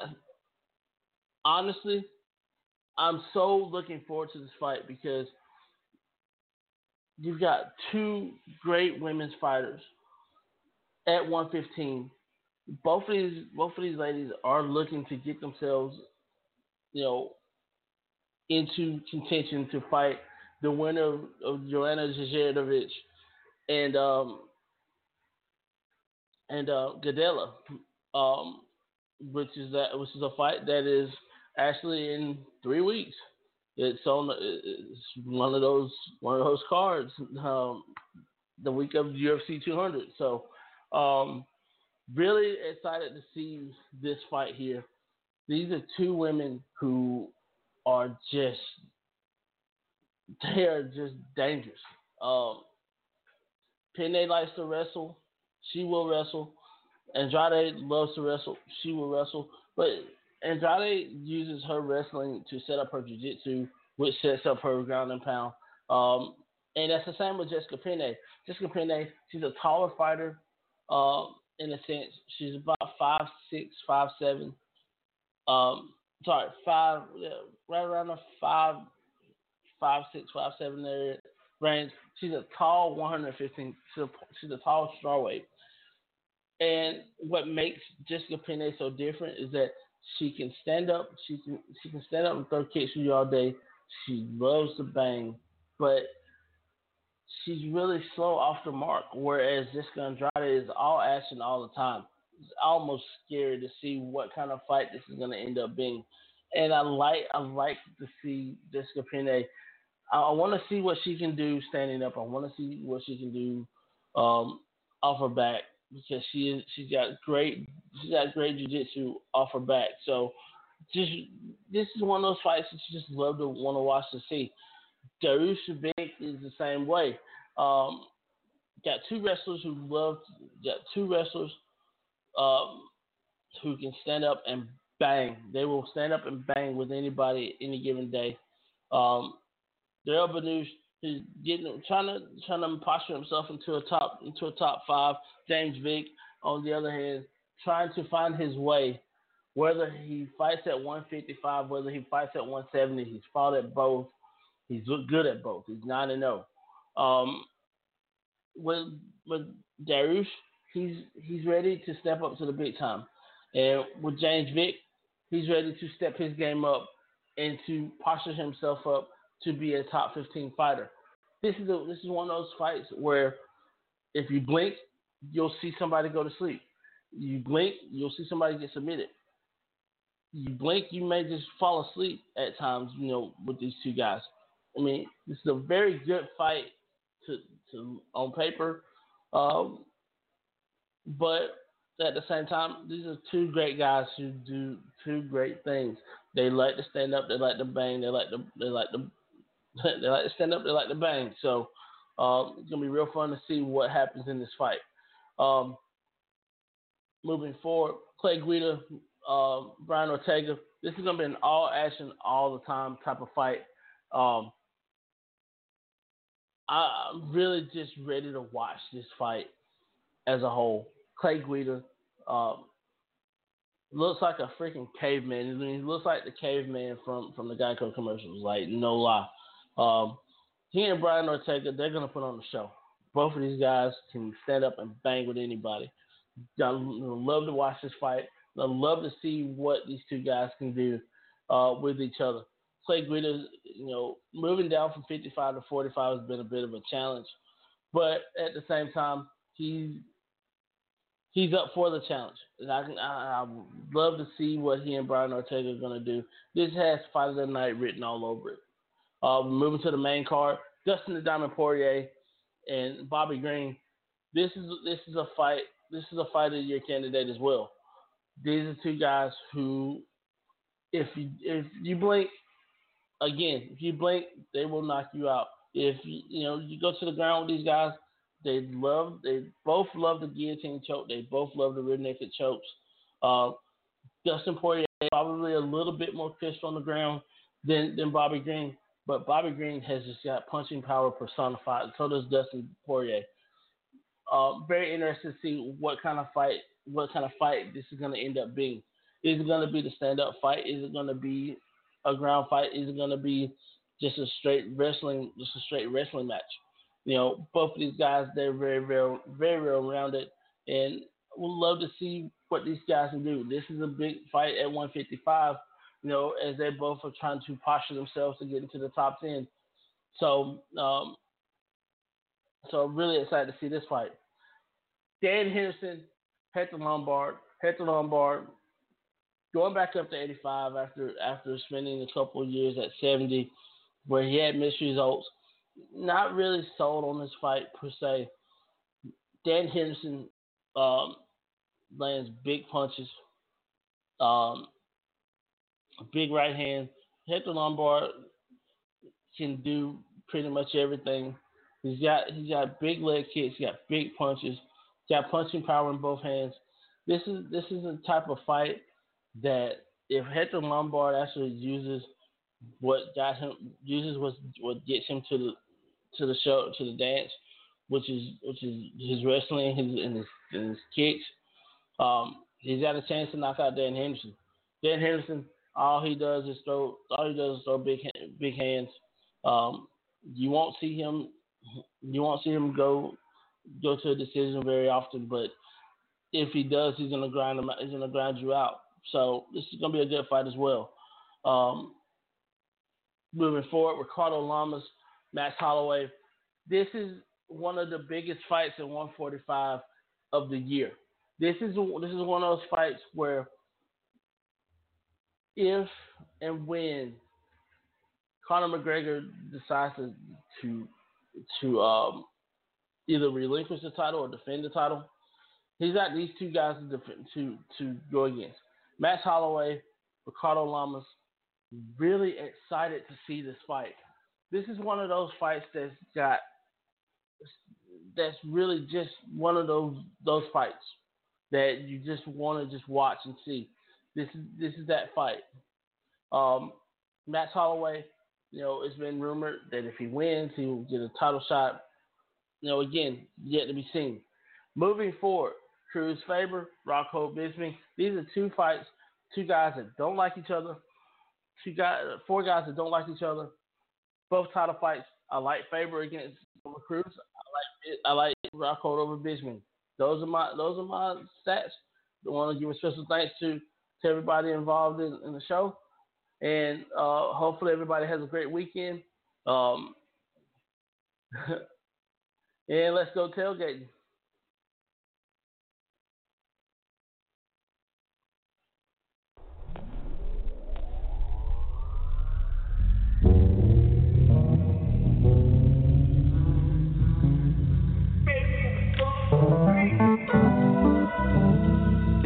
honestly, I'm so looking forward to this fight because you've got two great women's fighters at 115. Both of these both of these ladies are looking to get themselves, you know, into contention to fight the winner of, of Joanna Jędrzejczyk and um, and uh, Gadelha, um, which is that which is a fight that is actually in three weeks. It's on. It's one of those one of those cards. Um, the week of UFC 200. So, um, really excited to see this fight here. These are two women who are just they are just dangerous. Um, Penne likes to wrestle. She will wrestle. Andrade loves to wrestle. She will wrestle. But Andrade uses her wrestling to set up her jiu-jitsu, which sets up her ground and pound. Um, and that's the same with Jessica Penne. Jessica Penne, she's a taller fighter, um, in a sense. She's about five six, five seven. Um, sorry, five, right around the five, five six, five seven there range. She's a tall 115. She's a, she's a tall strawweight. And what makes Jessica Penne so different is that she can stand up. She can she can stand up and throw kicks with you all day. She loves to bang, but she's really slow off the mark. Whereas Jessica Andrade is all action all the time. It's almost scary to see what kind of fight this is going to end up being. And I like I like to see Jessica Penne. I, I want to see what she can do standing up. I want to see what she can do um, off her back because she is she's got great she's got great jiu-jitsu off her back. So just this is one of those fights that you just love to want to watch to see. Dariush Shavik is the same way. Um, got two wrestlers who love got two wrestlers um, who can stand up and bang. They will stand up and bang with anybody any given day. Um, Darrell Benush He's getting trying to trying to posture himself into a top into a top five. James Vick, on the other hand, trying to find his way. Whether he fights at 155, whether he fights at 170, he's fought at both. He's good at both. He's nine and zero. Um, with with he's he's ready to step up to the big time, and with James Vick, he's ready to step his game up and to posture himself up to be a top 15 fighter. This is a, this is one of those fights where if you blink, you'll see somebody go to sleep. You blink, you'll see somebody get submitted. You blink, you may just fall asleep at times, you know, with these two guys. I mean, this is a very good fight to, to on paper, um, but at the same time, these are two great guys who do two great things. They like to stand up, they like to bang, they like to they like to (laughs) they like to stand up, they like to bang. So um, it's gonna be real fun to see what happens in this fight. Um, moving forward, Clay Guida, uh, Brian Ortega. This is gonna be an all action, all the time type of fight. Um, I'm really just ready to watch this fight as a whole. Clay Guida um, looks like a freaking caveman. I mean, he looks like the caveman from from the Geico commercials. Like no lie. Um, he and Brian Ortega, they're gonna put on the show. Both of these guys can stand up and bang with anybody. I love to watch this fight. I love to see what these two guys can do uh, with each other. Clay Guida, you know, moving down from 55 to 45 has been a bit of a challenge, but at the same time, he's he's up for the challenge. And I, I, I love to see what he and Brian Ortega are going to do. This has Fight of the Night written all over it. Uh, moving to the main card, Dustin the Diamond Poirier and Bobby Green. This is this is a fight. This is a fight of year candidate as well. These are two guys who, if you if you blink, again, if you blink, they will knock you out. If you know you go to the ground with these guys, they love they both love the guillotine choke. They both love the rear naked chokes. Uh, Dustin Poirier probably a little bit more pissed on the ground than than Bobby Green, but Bobby Green has just got punching power personified. So does Dustin Poirier. Uh, very interested to see what kind of fight, what kind of fight this is going to end up being. Is it going to be the stand-up fight? Is it going to be a ground fight? Is going to be just a straight wrestling, just a straight wrestling match? You know, both of these guys, they're very, very, very well rounded, and we'd love to see what these guys can do. This is a big fight at 155 you know, as they both are trying to posture themselves to get into the top 10. So, um, so really excited to see this fight. Dan Henderson, Hector Lombard, Hector Lombard, going back up to 85 after after spending a couple years at 70, where he had mixed results. Not really sold on this fight per se. Dan Henderson um, lands big punches. Um, big right hand. Hector Lombard can do pretty much everything. He's got he's got big leg kicks, he's got big punches, he's got punching power in both hands. This is this is a type of fight that if Hector Lombard actually uses what got him uses what what gets him to the to the show to the dance, which is which is his wrestling his, and his and his kicks. Um, he's got a chance to knock out Dan Henderson. Dan Henderson, all he does is throw all he does is throw big big hands. Um, you won't see him you won't see him go go to a decision very often, but if he does, he's gonna grind him. He's gonna grind you out. So this is gonna be a good fight as well. Um, moving forward, Ricardo Lamas, Max Holloway. This is one of the biggest fights in 145 of the year. This is this is one of those fights where if and when Conor McGregor decides to to, to um, either relinquish the title or defend the title, he's got these two guys to defend, to to go against. Max Holloway, Ricardo Lamas. Really excited to see this fight. This is one of those fights that's got that's really just one of those those fights that you just want to just watch and see. This is this is that fight. Um, Max Holloway, you know, it's been rumored that if he wins, he will get a title shot. You know, again, yet to be seen. Moving forward, Cruz Faber, Rockhold Bisping. These are two fights, two guys that don't like each other. Two guys, four guys that don't like each other. Both title fights. I like Faber against Cruz. I like I like Rockhold over Bisping. Those are my those are my stats. I want to give a special thanks to to everybody involved in, in the show, and uh, hopefully everybody has a great weekend. Um, (laughs) and let's go tailgating.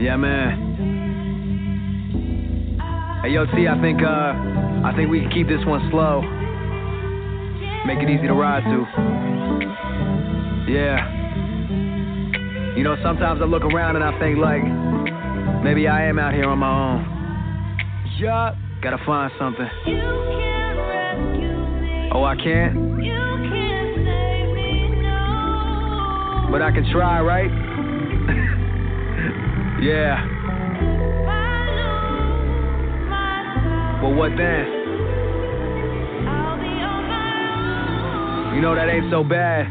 Yeah, man. Hey, yo, T, I think, uh, I think we can keep this one slow. Make it easy to ride to. Yeah. You know, sometimes I look around and I think, like, maybe I am out here on my own. Yeah. Gotta find something. Oh, I can't? But I can try, right? (laughs) yeah. Well, what then? You know that ain't so bad.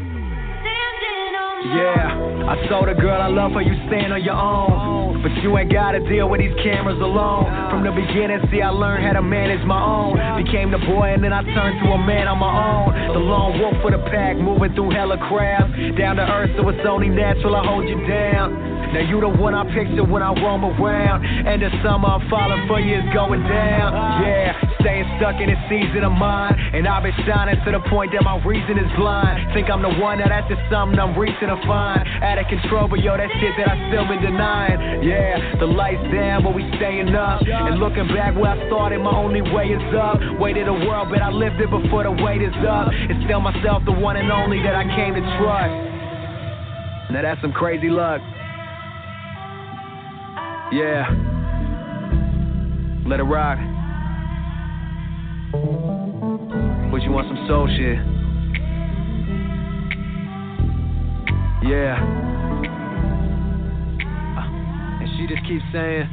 Yeah, I told a girl I love her, you stand on your own. But you ain't gotta deal with these cameras alone. From the beginning, see, I learned how to manage my own. Became the boy, and then I turned to a man on my own. The lone wolf for the pack, moving through hella crowds. Down to earth, so it's only natural I hold you down. Now you the one I picture when I roam around. And the summer I'm falling for you is going down. Yeah, staying stuck in this season of mine. And I've been shining to the point that my reason is blind. Think I'm the one, now that's just something I'm reaching to find. Out of control, but yo, that shit that I still been denying. Yeah, the lights down, but we staying up. And looking back where I started, my only way is up. Way to the world, but I lived it before the weight is up. It's still myself, the one and only that I came to trust. Now that's some crazy luck. Yeah. Let it rock. But you want some soul shit? Yeah. Uh, and she just keeps saying.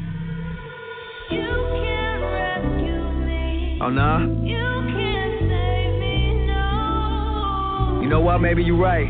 You can't rescue me. Oh nah. You can't save me, no. You know what? Maybe you're right.